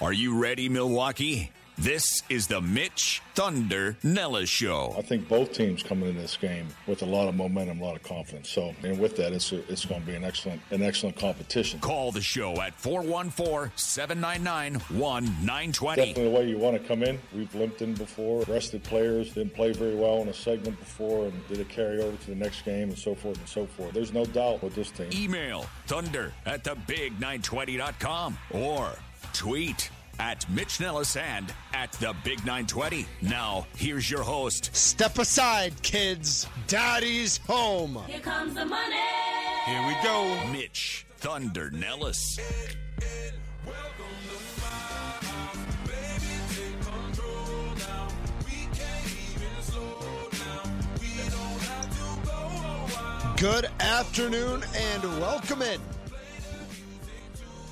Are you ready, Milwaukee? This is the Mitch Thunder Nelles Show. I think both teams coming into this game with a lot of momentum, a lot of confidence. So, and with that, it's a, it's going to be an excellent an excellent competition. Call the show at 414-799-1920. Definitely the way you want to come in. We've limped in before. Rested players didn't play very well in a segment before, and did it carry over to the next game, and so forth and so forth. There's no doubt with this team. Email thunder at thebig920.com or tweet at Mitch Nelles and at the Big 920. Now, here's your host. Step aside, kids. Daddy's home. Here comes the money. Here we go. Mitch Thunder Nelles. Good afternoon and welcome in.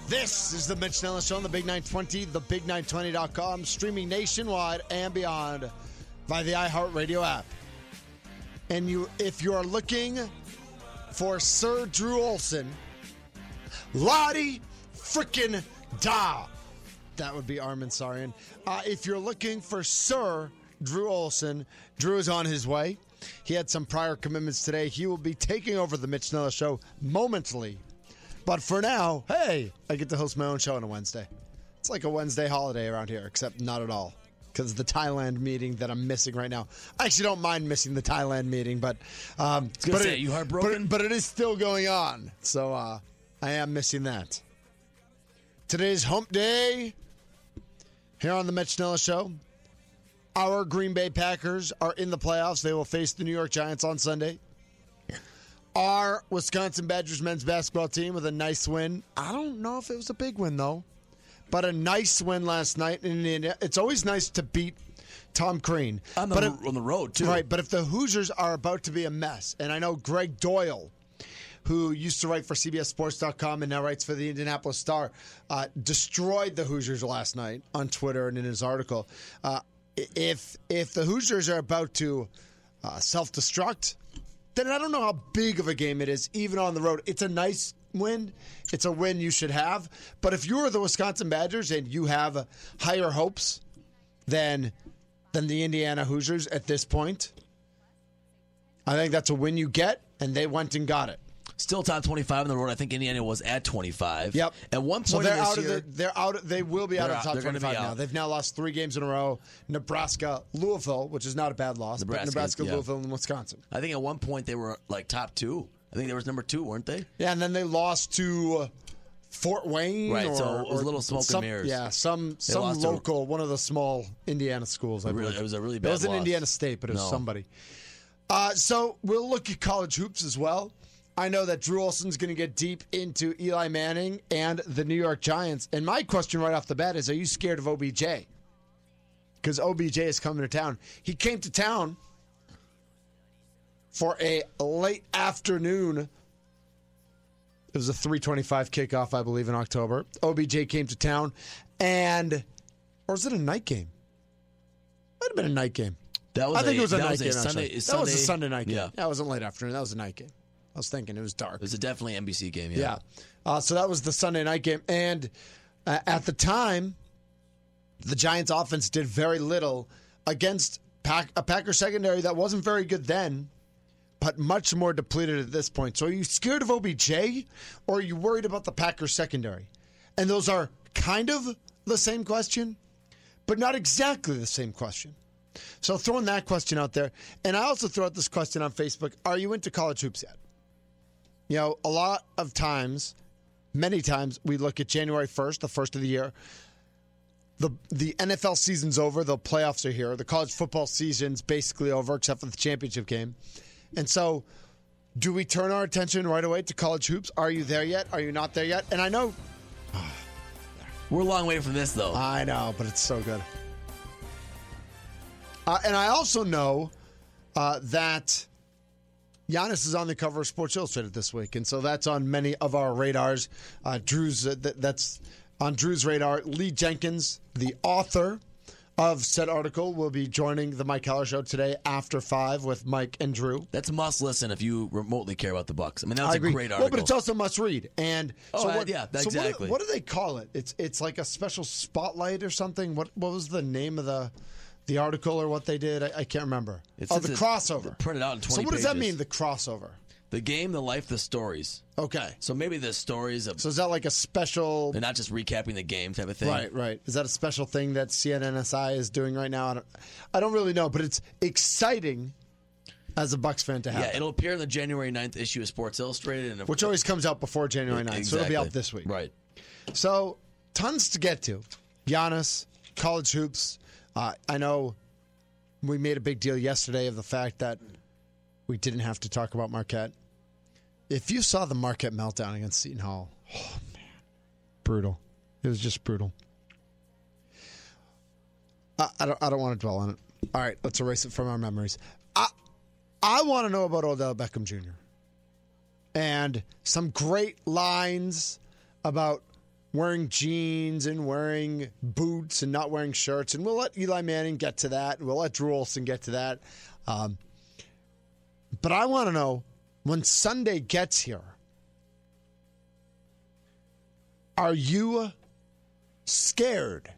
This is the Mitch Nelles Show on the Big 920, thebig920.com, streaming nationwide and beyond by the iHeartRadio app. And you, if you are looking for Sir Drew Olson, Lottie frickin' da. That would be Armin Sarian. Uh, if you're looking for Sir Drew Olson, Drew is on his way. He had some prior commitments today. He will be taking over the Mitch Nelles Show momently. But for now, hey, I get to host my own show on a Wednesday. It's like a Wednesday holiday around here, except not at all. Because the Thailand meeting that I'm missing right now. I actually don't mind missing the Thailand meeting, but um, but say, you heartbroken? But, but it is still going on, so uh, I am missing that. Today's Hump Day here on the Mitch Nelles Show. Our Green Bay Packers are in the playoffs. They will face the New York Giants on Sunday. Our Wisconsin Badgers men's basketball team with a nice win. I don't know if it was a big win, though, but a nice win last night. And it's always nice to beat Tom Crean. On the, but if- on the road, too. Right, but if the Hoosiers are about to be a mess, and I know Gregg Doyel, who used to write for CBSSports.com and now writes for the Indianapolis Star, uh, destroyed the Hoosiers last night on Twitter and in his article. Uh, if if the Hoosiers are about to uh, self destruct, then I don't know how big of a game it is, even on the road. It's a nice win. It's a win you should have. But if you're the Wisconsin Badgers and you have higher hopes than than the Indiana Hoosiers at this point, I think that's a win you get, and they went and got it. Still top 25 in the road. I think Indiana was at 25. Yep. At one point so they're this out year, of the, they're out. They will be out of the top They're gonna be twenty-five now. They've now lost three games in a row. Nebraska, Louisville, which is not a bad loss. but Nebraska, Nebraska, yeah. Louisville, and Wisconsin. I think at one point they were like top two. I think they was number two, weren't they? Yeah, and then they lost to uh, Fort Wayne. Right, or, so it was a little smoke and mirrors. Yeah, some some local, one of the small Indiana schools. I Really- believe it was a really bad. It wasn't. Indiana State, but it was No. somebody. Uh, so we'll look at college hoops as well. I know that Drew Olson's going to get deep into Eli Manning and the New York Giants. And my question right off the bat is: Are you scared of OBJ? Because OBJ is coming to town. He came to town for a late afternoon it was a 325 kickoff, I believe, in October. OBJ came to town, and or was it a night game? Might have been a night game. That was I think a, it was a night was a game. Sunday. Sunday. That was a Sunday night game. Yeah. It wasn't late afternoon. That was a night game. I was thinking it was dark. It was a definitely NBC game. Yeah. Yeah. Uh, so that was the Sunday night game. And uh, at the time, the Giants offense did very little against Pack, a Packer secondary that wasn't very good then, but much more depleted at this point. So are you scared of OBJ or are you worried about the Packers secondary? And those are kind of the same question, but not exactly the same question. So throwing that question out there. And I also throw out this question on Facebook Are you into college hoops yet? You know, a lot of times, many times, we look at January 1st, the first of the year. The, the NFL season's over. The playoffs are here. The college football season's basically over, except for the championship game. And so, do we turn our attention right away to college hoops? Are you there yet? Are you not there yet? And I know We're a long way from this, though. I know, but it's so good. Uh, and I also know uh, that Giannis is on the cover of Sports Illustrated this week, and so that's on many of our radars. Uh, Drew's uh, th- that's on Drew's radar. Lee Jenkins, the author of said article, will be joining the Mike Heller Show today after five with Mike and Drew. That's a must listen if you remotely care about the Bucks. I mean, that's was I a agree. great Well, article. but it's also must read. And Oh, so uh, what, yeah, so what- exactly. what, do they call it? It's it's like a special spotlight or something. What what was the name of the the article or what they did? I, I can't remember. It's- oh, the crossover. printed out in So 20 what does that pages. mean? The crossover. the game, the life, the stories. Okay. So maybe the stories of So is that like a special? they're not just recapping the game type of thing. Right, right. Is that a special thing that CNNSI is doing right now? I don't, I don't really know, but it's exciting as a Bucks fan to have. Yeah, it'll appear in the January 9th issue of Sports Illustrated, which always comes out before January 9th, so it'll be out this week. Right. So, tons to get to. Giannis, college hoops. Uh, I know we made a big deal yesterday of the fact that we didn't have to talk about Marquette. If you saw the Marquette meltdown against Seton Hall, oh man, brutal. It was just brutal. I, I don't. I don't want to dwell on it. All right, let's erase it from our memories. I I want to know about Odell Beckham Jr. and some great lines about wearing jeans and wearing boots and not wearing shirts. And we'll let Eli Manning get to that. We'll let Drew Olson get to that. Um, but I want to know when Sunday gets here, are you scared?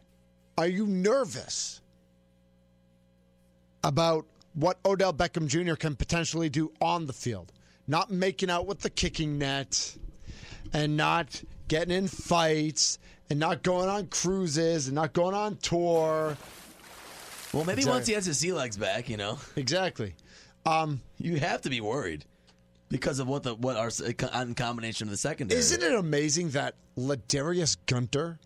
Are you nervous about what Odell Beckham Jr. can potentially do on the field? Not making out with the kicking net and not getting in fights and not going on cruises and not going on tour. Well, maybe Exactly. once he has his sea legs back, you know, Exactly. Um, you have to be worried because of what the what our in combination of the secondary. Isn't it amazing that Ladarius Gunter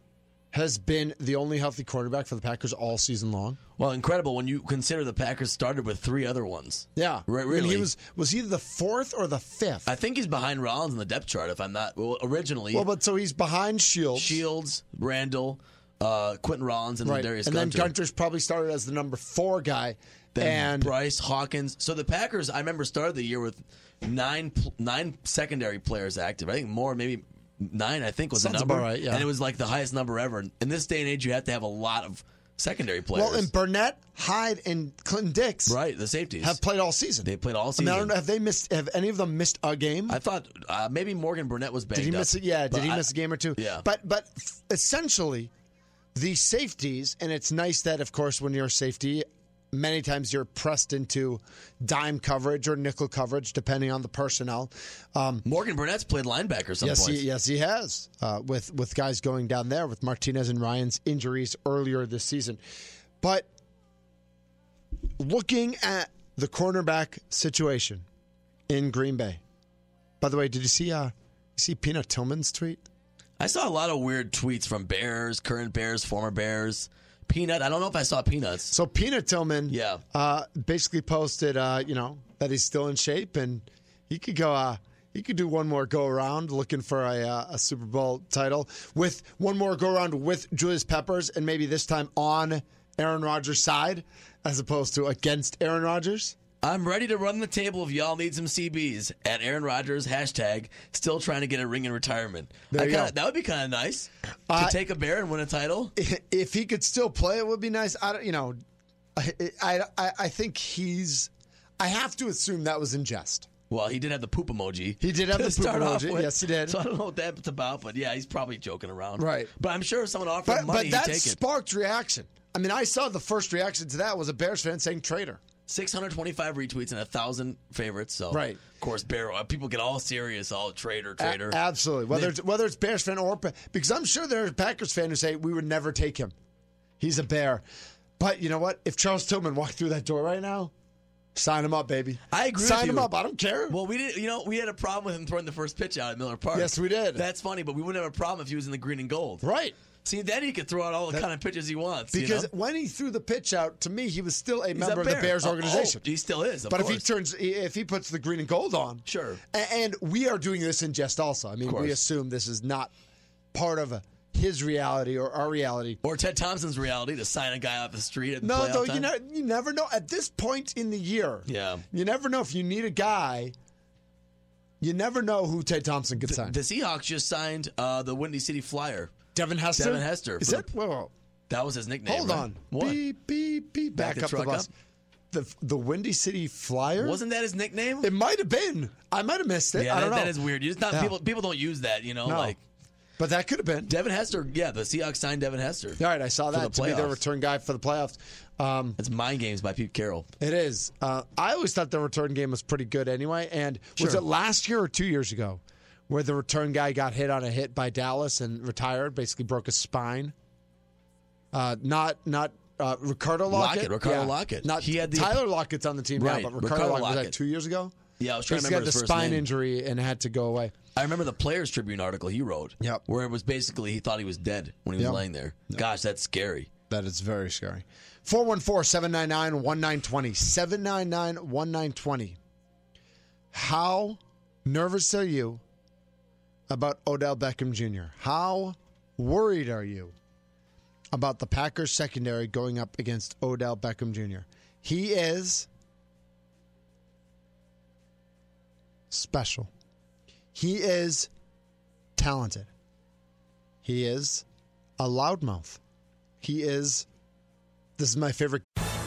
has been the only healthy quarterback for the Packers all season long? Well, incredible when you consider the Packers started with three other ones. Yeah, Right, And really. he was was he the fourth or the fifth? I think he's behind Rollins in the depth chart. If I'm not well, originally well, but so he's behind Shields, Shields, Randall, uh, Quentin Rollins, and right? then Darius and then Gunter's probably started as the number four guy, Then and Bryce Hawkins. So the Packers, I remember, started the year with nine nine secondary players active. I think more, maybe nine. I think was Sounds the number, right, yeah. and it was like the highest number ever. In this day and age, you have to have a lot of secondary players. well, and Burnett, Hyde, and Clinton Dix right, the safeties have played all season. They played all I season. mean, I don't know. Have they missed? Have any of them missed a game? I thought uh, maybe Morgan Burnett was banged Did he miss it? Yeah. Did he I- miss a game or two? Yeah. But but essentially, the safeties, and it's nice that, of course, when you're a safety, many times you're pressed into dime coverage or nickel coverage, depending on the personnel. Um, Morgan Burnett's played linebacker some yes, points. he, yes, he has. Uh, with with guys going down there with Martinez and Ryan's injuries earlier this season, but looking at the cornerback situation in Green Bay. By the way, did you see uh, you see Peanut Tillman's tweet? I saw a lot of weird tweets from Bears, current Bears, former Bears. Peanut. I don't know if I saw Peanuts. So Peanut Tillman, Yeah. uh, basically posted, uh, you know, that he's still in shape and he could go, uh, he could do one more go around looking for a, uh, a Super Bowl title with one more go around with Julius Peppers and maybe this time on Aaron Rodgers' side as opposed to against Aaron Rodgers. I'm ready to run the table if y'all need some CBs at Aaron Rodgers hashtag still trying to get a ring in retirement. There I you kinda, go. That would be kind of nice Uh, to take a bear and win a title. If he could still play, it would be nice. I don't, you know, I, I, I, think he's. I have to assume that was in jest. Well, he did have the poop emoji. He did have the poop emoji. Yes, he did. So I don't know what that's about, but yeah, he's probably joking around. Right. But I'm sure if someone offered But, him money, but that he'd take it. sparked reaction. I mean, I saw the first reaction to that was a Bears fan saying traitor. 625 retweets and a thousand favorites. So Right. of course, bear. uh, People get all serious. All traitor, A- absolutely. Whether it's, whether it's Bears fan or because I'm sure there's Packers fan who say we would never take him. He's a bear. But you know what? If Charles Tillman walked through that door right now, sign him up, baby. I agree with Sign him up. I don't care. Well, we did. You know, we had a problem with him throwing the first pitch out at Miller Park. Yes, we did. That's funny, but we wouldn't have a problem if he was in the green and gold. right. See, then he could throw out all the kind of pitches he wants. you Because know? when he threw the pitch out, to me, he was still a He's member a of the Bears Oh, organization. oh, he still is. But if he turns, if he puts the green and gold on, Sure. And we are doing this in jest also. I mean, we assume this is not part of a his reality or our reality. Or Ted Thompson's reality to sign a guy off the street at No, though you know you never know at this point in the year. Yeah. you never know if you need a guy. You never know who Ted Thompson could sign. The Seahawks just signed uh, the Windy City Flyer. Devin Hester. Devin Hester Is that? the- Whoa, whoa. That was his nickname. Hold right? on. What? Beep beep beep. Back Back, up the truck bus. up? The the Windy City Flyer. Wasn't that his nickname? It might have been. I might have missed it. yeah, I that, don't know. that is weird. You just not Yeah. people. People don't use that. You know, No. like But that could have been. Devin Hester. Yeah, the Seahawks signed Devin Hester. All right, I saw For that the to be their return guy for the playoffs. Um, That's Mind Games by Pete Carroll. it is. Uh, I always thought the return game was pretty good anyway. And was it last year or two years ago where the return guy got hit on a hit by Dallas and retired, basically broke his spine? Uh, not not uh, Ricardo Lockette. Lockette, Ricardo Lockette. Not He had the- Tyler Lockett's on the team Right, now, but Ricardo, Ricardo Lockette, was that two years ago. Yeah, I was trying to remember had his the spine name. injury and had to go away. I remember the Players Tribune article he wrote. Yep. Where it was basically he thought he was dead when he was Yep. laying there. Gosh, that's scary. That is very scary. 414 799 1920. 799 1920. How nervous are you about Odell Beckham Jr.? How worried are you about the Packers secondary going up against Odell Beckham Jr.? He is special. He is talented. He is a loudmouth. He is. This is my favorite.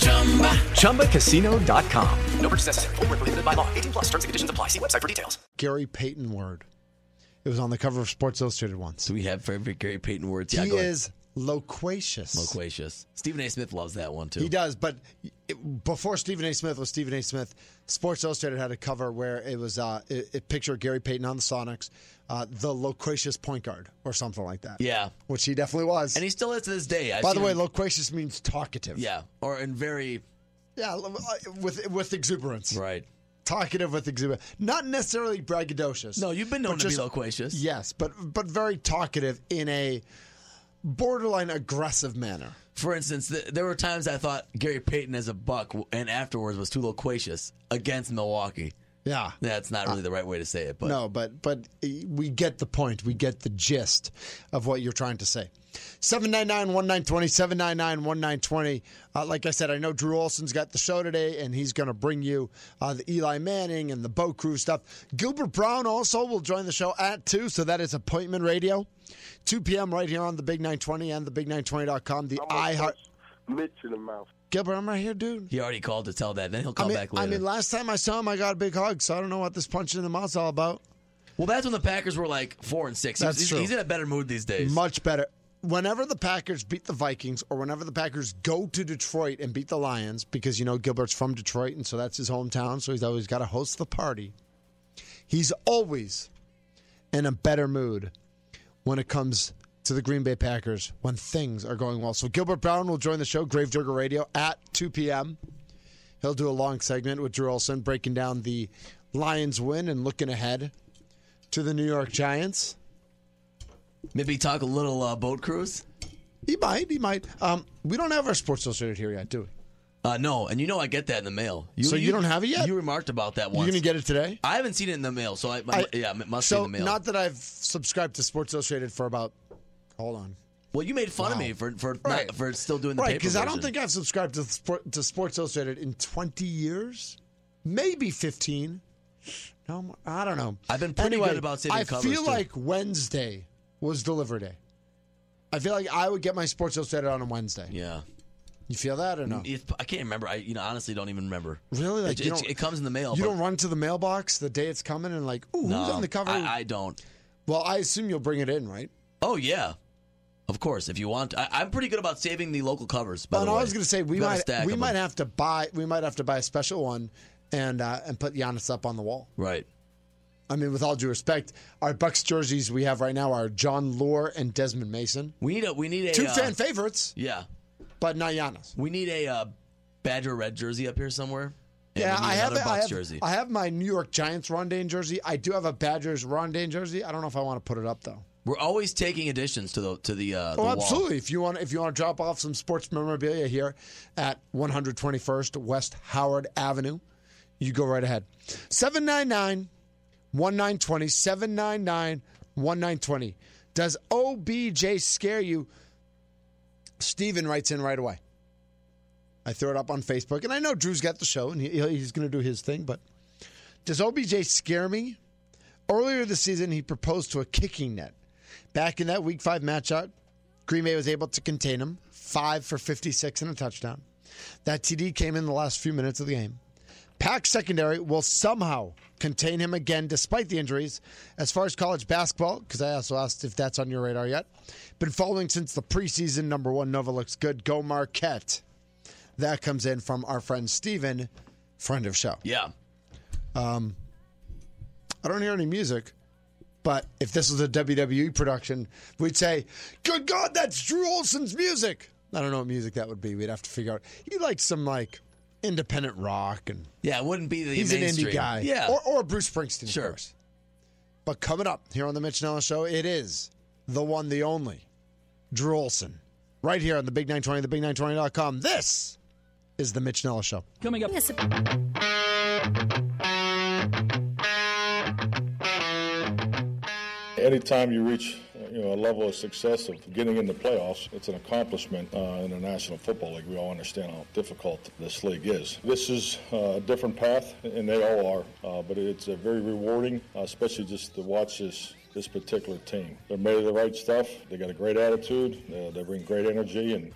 ChumbaCasino.com. No purchase necessary. Void where prohibited by law. 18 plus terms and conditions apply. See website for details. Gary Payton word. It was on the cover of Sports Illustrated once. Do we have favorite Gary Payton words? Yeah, he go is loquacious. loquacious. Stephen A. Smith loves that one too. He does, but it, before Stephen A. Smith was Stephen A. Smith, Sports Illustrated had a cover where it was uh, it, it pictured Gary Payton on the Sonics, uh, the loquacious point guard or something like that. Yeah. which he definitely was. And he still is to this day. I've By the way, him- loquacious means talkative. yeah, or in very yeah, with with exuberance. right. Talkative with exuberance, not necessarily braggadocious. No, you've been known to be loquacious. Yes, but but very talkative in a borderline aggressive manner. For instance, th- there were times I thought Gary Payton as a buck and afterwards was too loquacious against Milwaukee. Yeah. That's not really the right way to say it, but no, but but we get the point. We get the gist of what you're trying to say. 799-1920, 799-1920. Uh, like I said, I know Drew Olson's got the show today, and he's going to bring you uh, the Eli Manning and the Boat Crew stuff. Gilbert Brown also will join the show at 2, so that is Appointment Radio. 2 p.m. right here on the Big 920 and the Big920.com. The iHeart. Mitch in the mouth. Gilbert, I'm right here, dude. he already called to tell that. Then he'll I call mean, back later. I mean, last time I saw him, I got a big hug, so I don't know what this punching in the mouth's all about. well, that's when the Packers were like four and six. That's he's, true. he's in a better mood these days. Much better. Whenever the Packers beat the Vikings or whenever the Packers go to Detroit and beat the Lions, because you know Gilbert's from Detroit and so that's his hometown, so he's always got to host the party. He's always in a better mood when it comes to the Green Bay Packers when things are going well. So Gilbert Brown will join the show, Gravedigger Radio, at 2 p.m. He'll do a long segment with Drew Olson breaking down the Lions win and looking ahead to the New York Giants. Maybe talk a little uh, boat cruise. He might. He might. Um, we don't have our Sports Illustrated here yet, do we? Uh, no, and you know I get that in the mail. So you don't have it yet? You remarked about that once. You once. gonna get it today? I haven't seen it in the mail, so I, I- yeah, it must so be in the mail. not that I've subscribed to Sports Illustrated for about. Hold on. well, you made fun of me for for Right. not, for still doing the Right, because I don't think I've subscribed to Sport, to Sports Illustrated in 20 years, maybe 15. No, more- I don't know. I've been pretty Anyway, good about saving I covers, feel too. like Wednesday was delivery day. I feel like I would get my Sports Illustrated on a Wednesday. Yeah. You feel that or no? If, I can't remember. I you know honestly don't even remember. Really? Like it, it, it comes in the mail. You don't run to the mailbox the day it's coming and like, ooh, no, who's on the cover? I, I don't. well, I assume you'll bring it in, right? Oh yeah, of course. If you want, I, I'm pretty good about saving the local covers. By Well, the way. I was going to say we might we might them. have to buy we might have to buy a special one and uh, and put Giannis up on the wall. right. I mean, with all due respect, our Bucks jerseys we have right now are John Lore and Desmond Mason, We need a we need a two uh, fan favorites, Yeah, but not Giannis. we need a uh, Badger red jersey up here somewhere. Yeah, I have, another it- I Bucks have jersey. I have my New York Giants Ron Dayne jersey. I do have a Badgers Ron Dayne jersey. I don't know if I want to put it up though. We're always taking additions to the to the uh, the Oh, wall. absolutely. If you want, if you want to drop off some sports memorabilia here at 121st West Howard Avenue, you go right ahead. 799 1920 799 1920. Does OBJ scare you? Steven writes in right away. I throw it up on Facebook, and I know Drew's got the show, and he, he's going to do his thing. But does OBJ scare me? Earlier this season, he proposed to a kicking net. Back in that Week Five matchup, Green Bay was able to contain him, five for 56 and a touchdown. That TD came in the last few minutes of the game. Pack secondary will somehow contain him again despite the injuries. As far as college basketball, because I also asked if that's on your radar yet, been following since the preseason. Number one, Nova looks good. Go Marquette. That comes in from our friend Steven, friend of show. Yeah. Um, I don't hear any music, but if this was a WWE production, we'd say, "Good God, that's Drew Olson's music." I don't know what music that would be. We'd have to figure out. He likes some like independent rock, and Yeah, it wouldn't be the he's an indie guy. Yeah. or, or Bruce Springsteen, Sure. of course. But coming up here on the Mitch Nelles Show, it is the one, the only, Drew Olson, right here on the Big 920, thebig920.com. This is the Mitch Nelles Show. Coming up. Yes, Anytime you reach you know, a level of success of getting in the playoffs, it's an accomplishment uh, in the National Football League. We all understand how difficult this league is. This is uh, a different path, and they all are, uh, but it's very rewarding, uh, especially just to watch this this particular team. They're made of the right stuff. They got a great attitude. They bring great energy, and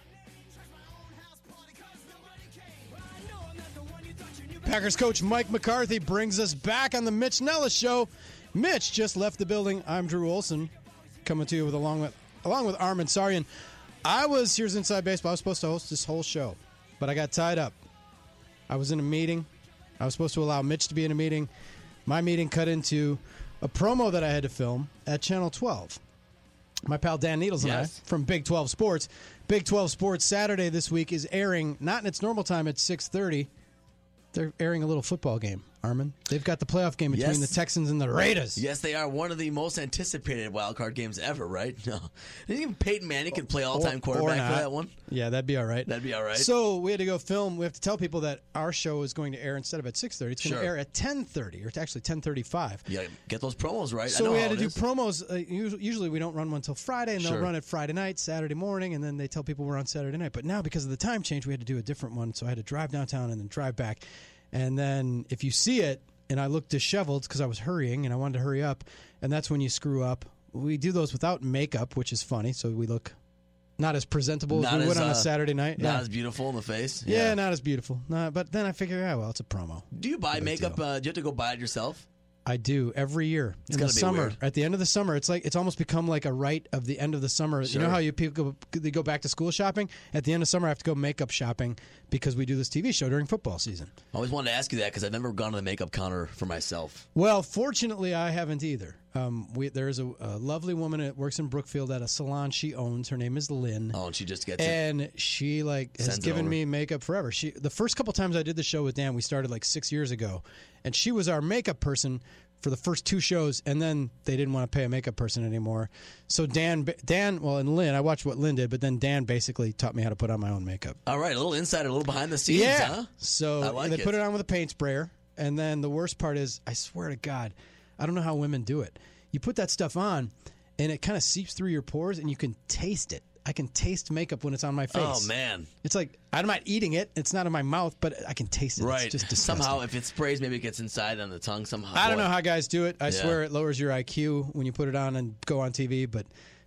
Packers coach Mike McCarthy brings us back on the Mitch Nelles show. Mitch just left the building. I'm Drew Olson, coming to you with along with along with Armin Sarian. I was here's Inside Baseball. I was supposed to host this whole show, but I got tied up. I was in a meeting. I was supposed to allow Mitch to be in a meeting. My meeting cut into a promo that I had to film at Channel 12. My pal Dan Needles and Yes. I from Big 12 Sports. Big 12 Sports Saturday this week is airing not in its normal time at 6:30. They're airing a little football game, Armin. They've got the playoff game between Yes. the Texans and the Raiders. Yes, they are one of the most anticipated wild card games ever, right? No. Even Peyton Manning could play all time quarterback for that one? Yeah, that'd be all right. That'd be all right. So we had to go film. We have to tell people that our show is going to air instead of at six thirty. It's going Sure. to air at ten thirty, or it's actually ten thirty-five. Yeah, get those promos right. So we had to do is. promos. Uh, usually, usually we don't run one until Friday, and they'll run it Friday night, Saturday morning, and then they tell people we're on Saturday night. But now, because of the time change, we had to do a different one. So I had to drive downtown and then drive back. And then if you see it, and I look disheveled because I was hurrying and I wanted to hurry up, and that's when you screw up. We do those without makeup, which is funny. So we look not as presentable Not as we would on uh, a Saturday night. Not yeah. as beautiful in the face. yeah, not as beautiful. Nah, but then I figure, yeah, well, it's a promo. Do you buy makeup? Uh, do you have to go buy it yourself? I do every year in the be summer. weird. At the end of the summer, it's like it's almost become like a rite of the end of the summer. You know how you people go, they go back to school shopping at the end of summer. I have to go makeup shopping because we do this TV show during football season. I always wanted to ask you that because I've never gone to the makeup counter for myself. Well, fortunately, I haven't either. Um, we, there's a, a lovely woman that works in Brookfield at a salon she owns. Her name is Lynn. Oh, and she just gets it. and she like has Sends given me makeup forever. She the first couple times I did the show with Dan, we started like six years ago, and she was our makeup person for the first two shows, and then they didn't want to pay a makeup person anymore. So Dan, Dan, well, and Lynn, I watched what Lynn did, but then Dan basically taught me how to put on my own makeup. All right, a little insider, a little behind the scenes, yeah. huh? So I like they it. put it on with a paint sprayer, and then the worst part is, I swear to God, I don't know how women do it. You put that stuff on, and it kind of seeps through your pores, and you can taste it. I can taste makeup when it's on my oh, face. Oh man, It's like I'm not eating it. It's not in my mouth, but I can taste it. right. It's just disgusting. somehow, if it sprays, maybe it gets inside on the tongue somehow. I don't Boy. know how guys do it. I Yeah. swear it lowers your IQ when you put it on and go on TV, but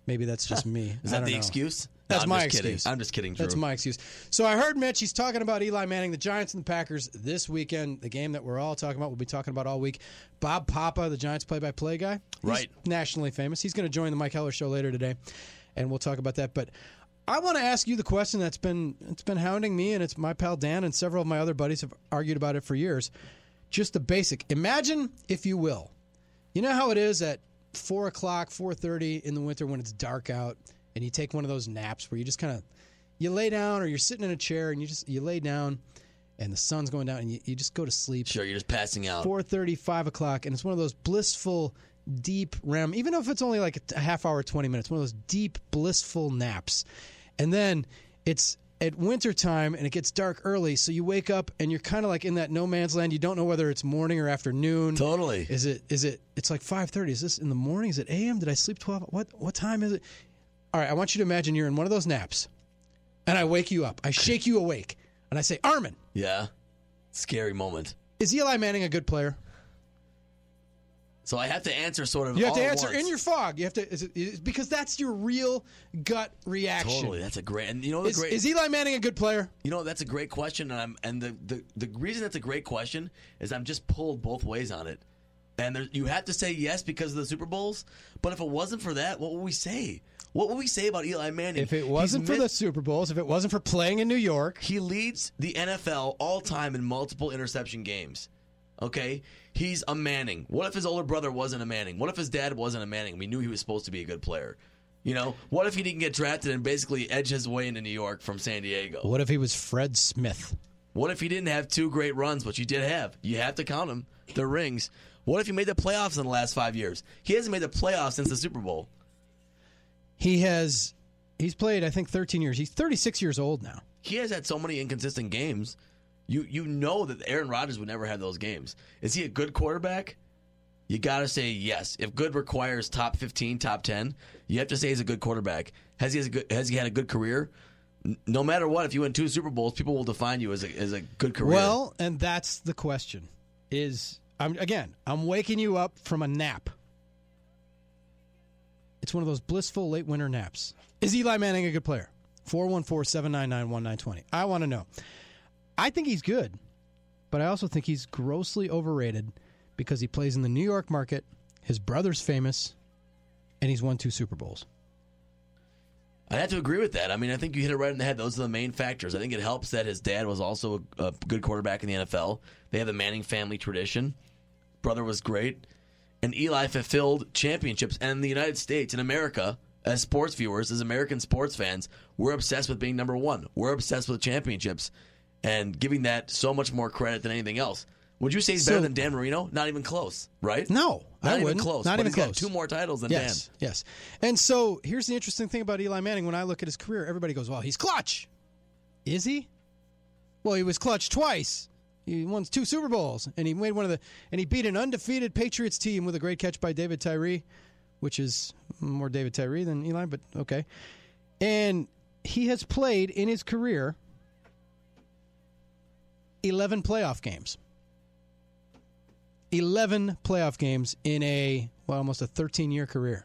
Maybe that's just me. Is that the know. excuse? That's I'm my just kidding. excuse. I'm just kidding, Drew. That's my excuse. So I heard Mitch. He's talking about Eli Manning, the Giants and the Packers this weekend. The game that we're all talking about. We'll be talking about all week. Bob Papa, the Giants play-by-play guy, Right. Nationally famous. He's going to join the Mike Heller show later today, and we'll talk about that. But I want to ask you the question that's been it's been hounding me, and it's my pal Dan and several of my other buddies have argued about it for years. Just the basic. Imagine, if you will, you know how it is at four o'clock, four thirty in the winter when it's dark out, and you take one of those naps where you just kind of you lay down or you're sitting in a chair and you just you lay down, and the sun's going down and you, you just go to sleep. Sure, you're just passing out. Four thirty, five o'clock, and it's one of those blissful, deep REM. Even if it's only like a half hour, twenty minutes, one of those deep, blissful naps, and then it's at winter time and it gets dark early, so you wake up and you're kind of like in that no man's land. You don't know whether it's morning or afternoon. Totally. Is it? Is it? It's like five thirty. Is this in the morning? Is it a.m.? Did I sleep twelve? What? What time is it? All right. I want you to imagine you're in one of those naps, and I wake you up. I shake you awake, and I say, Armin, Yeah. Scary moment. is Eli Manning a good player? So I have to answer sort of. You have to answer in your fog. You have to is it, is, because that's your real gut reaction. Totally, that's a great. And you know Is, great. is Eli Manning a good player? You know, that's a great question, and I'm and the, the, the reason that's a great question is I'm just pulled both ways on it. And there, you have to say yes because of the Super Bowls, but if it wasn't for that, what would we say? What would we say about Eli Manning? If it wasn't for the Super Bowls, if it wasn't for playing in New York, he leads the NFL all time in multiple interception games. Okay, he's a Manning. What if his older brother wasn't a Manning? What if his dad wasn't a Manning? We knew he was supposed to be a good player. You know, what if he didn't get drafted and basically edge his way into New York from San Diego? what if he was Fred Smith? What if he didn't have two great runs, which he did have? You have to count them. The rings. What if he made the playoffs in the last five years? He hasn't made the playoffs since the Super Bowl. He has he's played I think 13 years. He's 36 years old now. He has had so many inconsistent games. You you know that Aaron Rodgers would never have those games. Is he a good quarterback? You got to say yes. If good requires top 15, top 10, you have to say he's a good quarterback. Has he has, good, has he had a good career? No matter what, if you win two Super Bowls, people will define you as a, as a good career. Well, and that's the question. Is I'm again, I'm waking you up from a nap. It's one of those blissful late winter naps. Is Eli Manning a good player? 414-799-1920. I want to know. I think he's good, but I also think he's grossly overrated because he plays in the New York market. His brother's famous, and he's won two Super Bowls. I have to agree with that. I mean, I think you hit it right in the head. Those are the main factors. I think it helps that his dad was also a, good quarterback in the NFL. They have the Manning family tradition. Brother was great. And Eli fulfilled championships. And the United States, in America, as sports viewers, as American sports fans, we're obsessed with being number one. We're obsessed with championships and giving that so much more credit than anything else. Would you say he's better So- than Dan Marino? Not even close, right? No, Not I even wouldn't. close. Not But even he's got close. two more titles than Yes, Dan. yes. And so here's the interesting thing about Eli Manning. When I look at his career, everybody goes, "Well, he's clutch." Is he? Well, he was clutch twice. He won two Super Bowls, and he made one of the and he beat an undefeated Patriots team with a great catch by David Tyree, which is more David Tyree than Eli, but okay. And he has played in his career eleven playoff games. 11 playoff games in a well almost a 13 year career.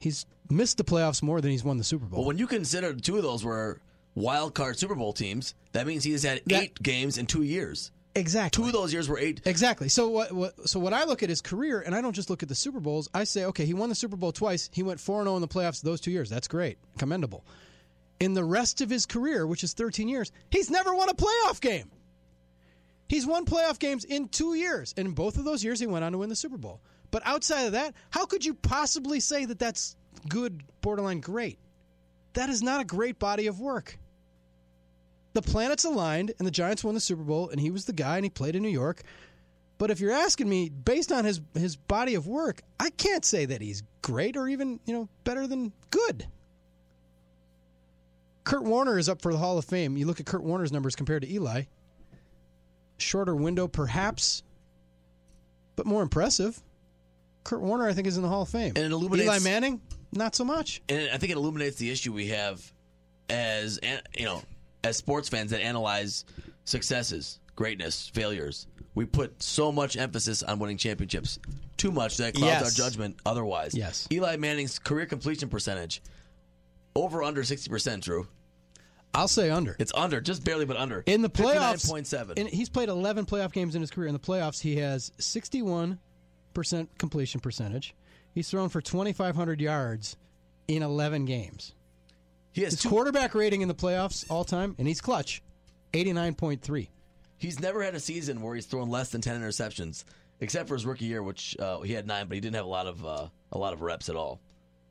He's missed the playoffs more than he's won the Super Bowl. Well, when you consider two of those were wild card Super Bowl teams, that means he has had That- eight games in two years. Exactly. Two of those years were eight. Exactly. So what, what? So what I look at his career, and I don't just look at the Super Bowls. I say, okay, he won the Super Bowl twice. He went four and zero in the playoffs those two years. That's great, commendable. In the rest of his career, which is 13 years, he's never won a playoff game. He's won playoff games in two years, and in both of those years, he went on to win the Super Bowl. But outside of that, how could you possibly say that that's good, borderline great? That is not a great body of work the planets aligned and the Giants won the Super Bowl and he was the guy and he played in New York. But if you're asking me based on his his body of work, I can't say that he's great or even, you know, better than good. Kurt Warner is up for the Hall of Fame. You look at Kurt Warner's numbers compared to Eli. Shorter window perhaps, but more impressive. Kurt Warner I think is in the Hall of Fame. And it illuminates Eli Manning, not so much. And I think it illuminates the issue we have as you know, as sports fans that analyze successes, greatness, failures, we put so much emphasis on winning championships. Too much that clouds Yes. our judgment otherwise. Yes. Eli Manning's career completion percentage over under 60%, Drew. I'll say under. It's under, just barely, but under. In the playoffs, 59.7. and he's played 11 playoff games in his career. In the playoffs, he has 61% completion percentage. He's thrown for 2,500 yards in 11 games. He has his two- quarterback rating in the playoffs all time, and he's clutch, 89.3. He's never had a season where he's thrown less than 10 interceptions, except for his rookie year, which uh, he had nine, but he didn't have a lot of uh, a lot of reps at all.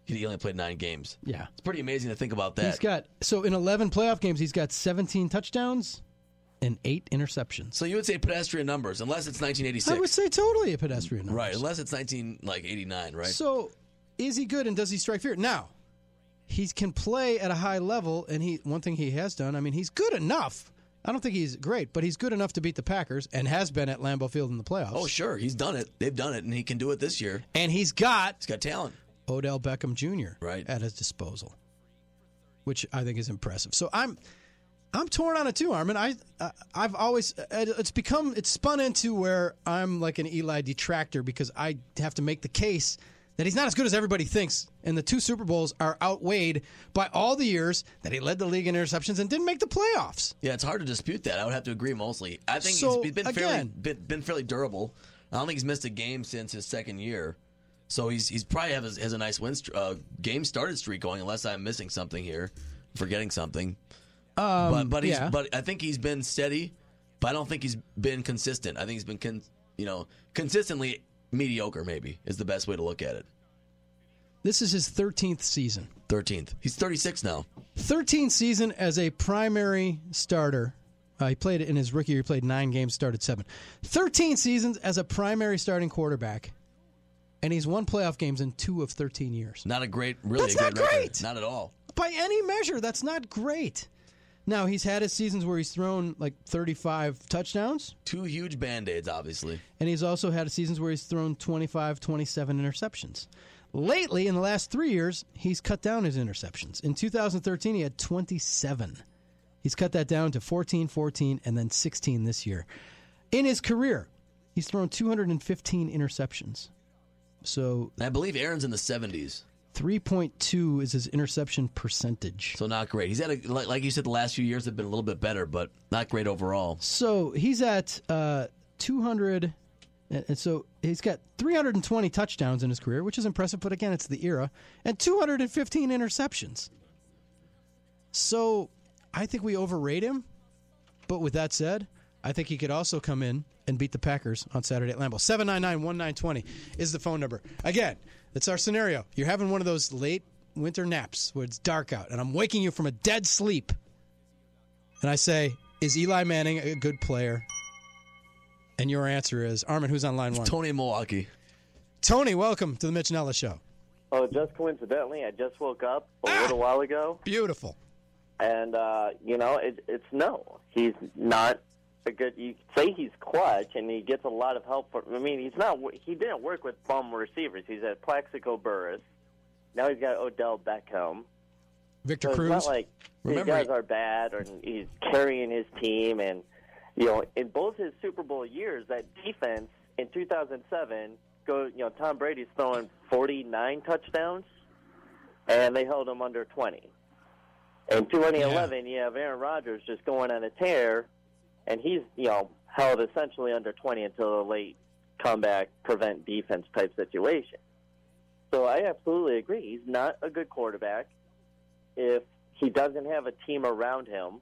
He only played nine games. Yeah. It's pretty amazing to think about that. He's got so in 11 playoff games, he's got 17 touchdowns and eight interceptions. so you would say pedestrian numbers, unless it's 1986. I would say totally a pedestrian. numbers. Right, unless it's 19 like 89, right? So, is he good and does he strike fear? Now, he can play at a high level, and he one thing he has done. I mean, he's good enough. I don't think he's great, but he's good enough to beat the Packers and has been at Lambeau Field in the playoffs. oh, sure, he's done it. They've done it, and he can do it this year. and he's got He's got talent. Odell Beckham Jr. Right. at his disposal, which I think is impressive. So I'm I'm torn on it too, Armin. I, I I've always it's become it's spun into where I'm like an Eli detractor because I have to make the case that he's not as good as everybody thinks, and the two Super Bowls are outweighed by all the years that he led the league in interceptions and didn't make the playoffs. Yeah, it's hard to dispute that. I would have to agree mostly. I think So, he's, been fairly again- been, been fairly durable. I don't think he's missed a game since his second year. So he's he's probably have, has a nice win uh, game started streak going, unless I'm missing something here, forgetting something. Um, but but he's yeah. but I think he's been steady, but I don't think he's been consistent. I think he's been con- you know consistently mediocre. Maybe is the best way to look at it. This is his 13th season. Thirteenth. He's 36 now. 13th season as a primary starter. Uh, he played in his rookie year. He played nine games, started seven. 13 seasons as a primary starting quarterback, and he's won playoff games in two of 13 years. Not a great, really That's a great not record. great. Not at all. By any measure, that's not great. Now he's had his seasons where he's thrown like 35 touchdowns, Two huge band aids, obviously. and he's also had seasons where he's thrown 25, 27 interceptions. Lately, in the last three years, he's cut down his interceptions. In 2013, he had 27. He's cut that down to 14, 14, and then 16 this year. In his career, he's thrown 215 interceptions. So I believe Aaron's in the 70s. 3.2 is his interception percentage. So not great. He's had a like, you said, the last few years have been a little bit better, but not great overall. So he's at uh, 200. And and so he's got 320 touchdowns in his career, which is impressive, but again, it's the era, and 215 interceptions. So I think we overrate him. But with that said, I think he could also come in and beat the Packers on Saturday at Lambeau. 799 1920 is the phone number. Again, it's our scenario. You're having one of those late winter naps where it's dark out, and I'm waking you from a dead sleep. And I say, Is Eli Manning a good player? And your answer is Armin, who's on line one? Tony in Milwaukee. Tony, welcome to the Mitch Nelles Show. Oh, just coincidentally, I just woke up a little while ago, Beautiful. and uh, you know, it, it's no. He's not a good. You say he's clutch, and he gets a lot of help. For, I mean, he's not. He didn't work with bum receivers. He's at Plaxico Burress. Now he's got Odell Beckham. Victor so Cruz. It's not like Remember- these guys are bad, or he's carrying his team. And you know, in both his Super Bowl years, that defense in 2007, go. You know, Tom Brady's throwing 49 touchdowns, and they held him under 20. In 2011, you have Aaron Rodgers just going on a tear, and he's you know held essentially under 20 until a late comeback, prevent defense type situation. So I absolutely agree. He's not a good quarterback. If he doesn't have a team around him,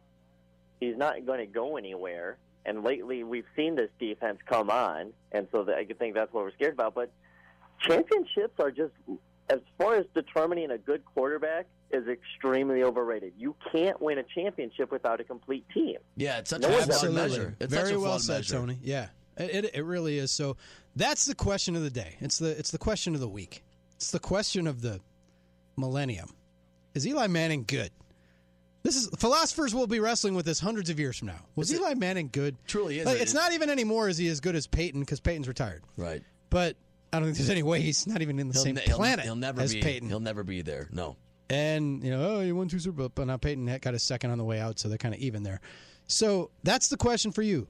he's not going to go anywhere. And lately, we've seen this defense come on, and so I think that's what we're scared about. But championships are just, as far as determining a good quarterback, is extremely overrated. You can't win a championship without a complete team. Yeah, it's such No a one flawed measure. It's such Very a well flawed said, measure. Tony. Yeah, it, it it really is. So that's the question of the day. It's the it's the question of the week. It's the question of the millennium. Is Eli Manning good? This is philosophers will be wrestling with this hundreds of years from now. Was Eli Manning good? Truly is. Like, It- it's not even anymore. Is he as good as Peyton? Because Peyton's retired. Right. But I don't think there's any way he's not even in the He'll same ne- he'll- planet He'll, never as be. Peyton. He'll never be there. No. And you know, oh, you won two Super Bowls, but now Peyton got a second on the way out, so they're kind of even there. So that's the question for you,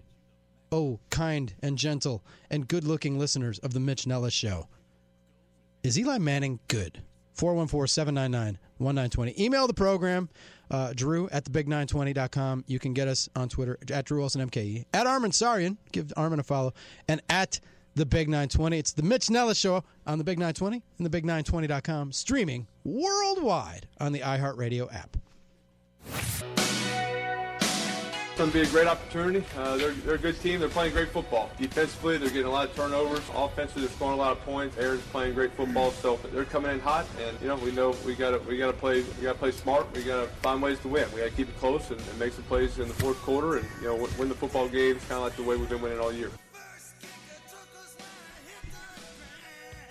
oh, kind and gentle and good-looking listeners of the Mitch Nelles Show. Is Eli Manning good? 414-799-1920. Email the program, uh, Drew at thebig920.com. You can get us on Twitter at Drew Olson MKE, at Armin Sarian, give Armin a follow, and at the Big 920. It's the Mitch Nelles Show on the Big 920 and the Big920.com, streaming worldwide on the iHeartRadio app. It's going to be a great opportunity. Uh, they're, they're a good team. They're playing great football. Defensively, they're getting a lot of turnovers. Offensively, they're scoring a lot of points. Aaron's playing great football, so they're coming in hot. And you know, we know we got to we got to play we got to play smart. We got to find ways to win. We got to keep it close and, and make some plays in the fourth quarter, and you know, win, the football games, kind of like the way we've been winning all year.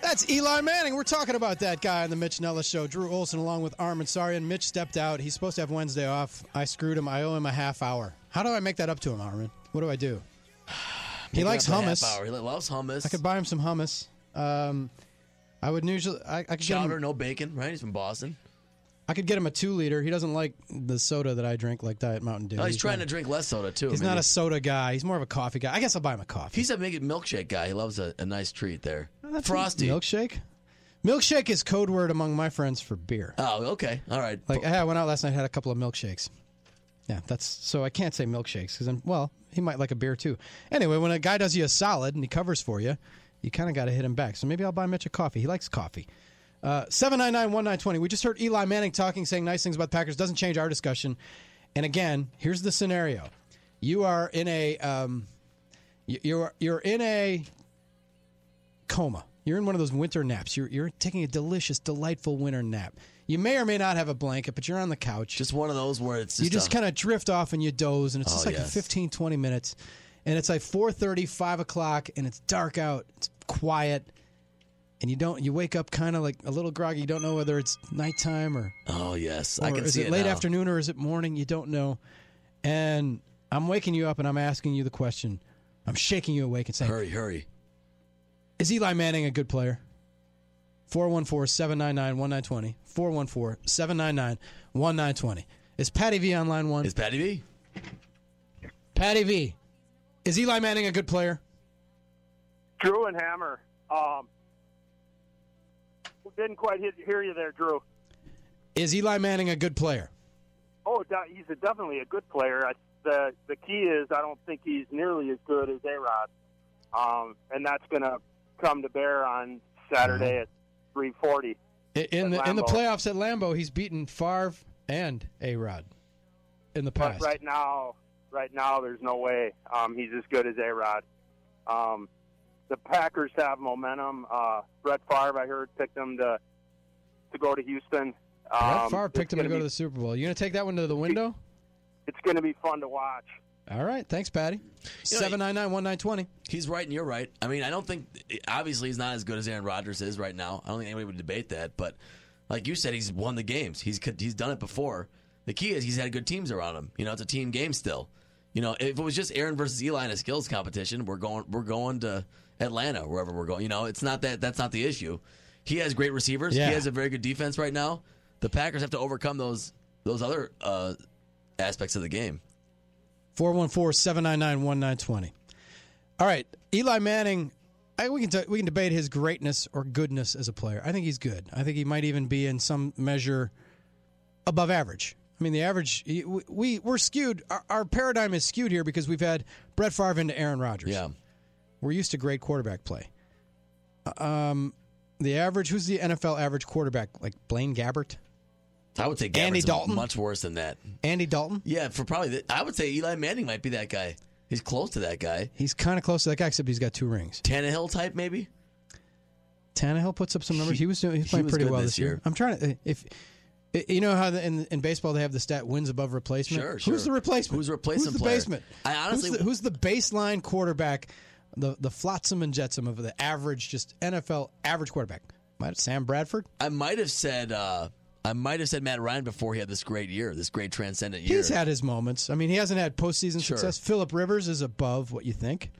That's Eli Manning. We're talking about that guy on the Mitch Nelles Show. Drew Olson along with Armin Sarian. Mitch stepped out. He's supposed to have Wednesday off. I screwed him. I owe him a half hour. How do I make that up to him, Armin? What do I do? He likes up a half hummus. He loves hummus. I could buy him some hummus. Um, I would usually. I, I could get Chowder, him. no bacon. Right? He's from Boston. I could get him a two liter. He doesn't like the soda that I drink, like Diet Mountain Dew. No, he's, trying to drink less soda too. He's not a soda guy. He's more of a coffee guy. I guess I'll buy him a coffee. He's a big milkshake guy. He loves a, a nice treat there. Uh, Frosty. milkshake. Milkshake is code word among my friends for beer. Oh, okay. All right. Like hey, I went out last night, had a couple of milkshakes. Yeah, that's so I can't say milkshakes because then, well, he might like a beer too. Anyway, when a guy does you a solid and he covers for you, you kind of got to hit him back. So maybe I'll buy Mitch a coffee. He likes coffee. Uh, Seven nine nine one nine twenty. We just heard Eli Manning talking, saying nice things about the Packers. Doesn't change our discussion. And again, here's the scenario: you are in a um, you- you're you're in a coma. You're in one of those winter naps. You're you're taking a delicious, delightful winter nap. You may or may not have a blanket, but you're on the couch. Just one of those where it's just you just kind of drift off and you doze, and it's just Oh, like yes. 15, 20 minutes. And it's like 4.30, 5 o'clock, and it's dark out. It's quiet. And you don't you wake up kind of like a little groggy. You don't know whether it's nighttime or Oh yes, or I can is see it it late now. afternoon or is it morning? You don't know. And I'm waking you up and I'm asking you the question. I'm shaking you awake and saying, Hurry, hurry. Is Eli Manning a good player? 414-799-1920. 414-799-1920. Is Patty V on line one? Is Patty V? Patty V. Is Eli Manning a good player? Drew and Hammer. Um, didn't quite hit, hear you there, Drew. Is Eli Manning a good player? Oh, he's a, definitely a good player. I, the the key is I don't think he's nearly as good as A Rod, um, and that's going to come to bear on Saturday at three forty. In the in the playoffs at Lambeau, he's beaten Favre and A Rod in the But past. right now, right now, there's no way um, he's as good as A Rod. Um, the Packers have momentum. Uh, Brett Favre, I heard, picked them to to go to Houston. Brett Um, Favre picked them to gonna go be- to the Super Bowl. You going to take that one to the window? It's going to be fun to watch. All right. Thanks, Patty. Seven nine nine one nine twenty. He's right and you're right. I mean, I don't think obviously he's not as good as Aaron Rodgers is right now. I don't think anybody would debate that. But like you said, he's won the games. He's he's done it before. The key is he's had good teams around him. You know, it's a team game still. You know, if it was just Aaron versus Eli in a skills competition, we're going we're going to Atlanta wherever we're going. You know, it's not that that's not the issue. He has great receivers. Yeah. He has a very good defense right now. The Packers have to overcome those those other uh, aspects of the game. 414-799-1920. All right, Eli Manning. I, we can t- we can debate his greatness or goodness as a player. I think he's good. I think he might even be in some measure above average. I mean, the average we we're skewed. Our, our paradigm is skewed here because we've had Brett Favre into Aaron Rodgers. Yeah, we're used to great quarterback play. Uh, um, the average who's the NFL average quarterback? Like Blaine Gabbert. I would say Gabbert's Andy Dalton? much worse than that. Andy Dalton. Yeah, for probably the, I would say Eli Manning might be that guy. He's close to that guy. He's kind of close to that guy, except he's got two rings. Tannehill type, maybe. Tannehill puts up some numbers. He, was doing. He's he playing was pretty well this year. year. I'm trying to uh, if. Uh, you know how the, in in baseball they have the stat wins above replacement. Sure, Who's the replacement? Who's replacement Who's the player? basement? I honestly- who's the, who's the baseline quarterback? The the flotsam and jetsam of the average, just NFL average quarterback. Might Sam Bradford. I might have said uh, I might have said Matt Ryan before he had this great year, this great transcendent year. He's had his moments. I mean, he hasn't had postseason Sure. success. Philip Rivers is above what you think.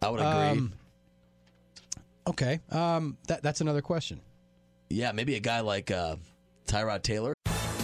I would agree. Um, okay, um, that that's another question. yeah, maybe a guy like uh, Tyrod Taylor.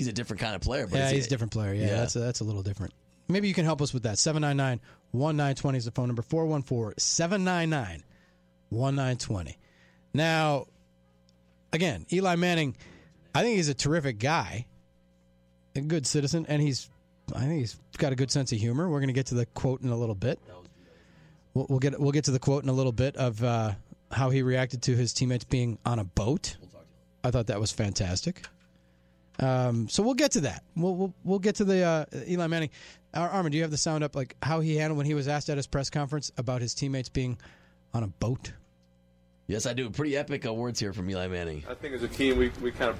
He's a different kind of player. But yeah, he's a different player. Yeah, Yeah. that's a, that's a little different. Maybe you can help us with that. 799 1920 is the phone number 414 799 1920. Now, again, Eli Manning, I think he's a terrific guy, a good citizen, and he's, I think he's got a good sense of humor. We're going to get to the quote in a little bit. We'll, we'll get we'll get to the quote in a little bit of uh, how he reacted to his teammates being on a boat. I thought that was fantastic. Um, so we'll get to that. We'll we'll, we'll get to the uh, Eli Manning. Ar- Armin, do you have the sound up like how he handled when he was asked at his press conference about his teammates being on a boat? Yes, I do. Pretty epic uh, words here from Eli Manning. I think as a team, we, we kind of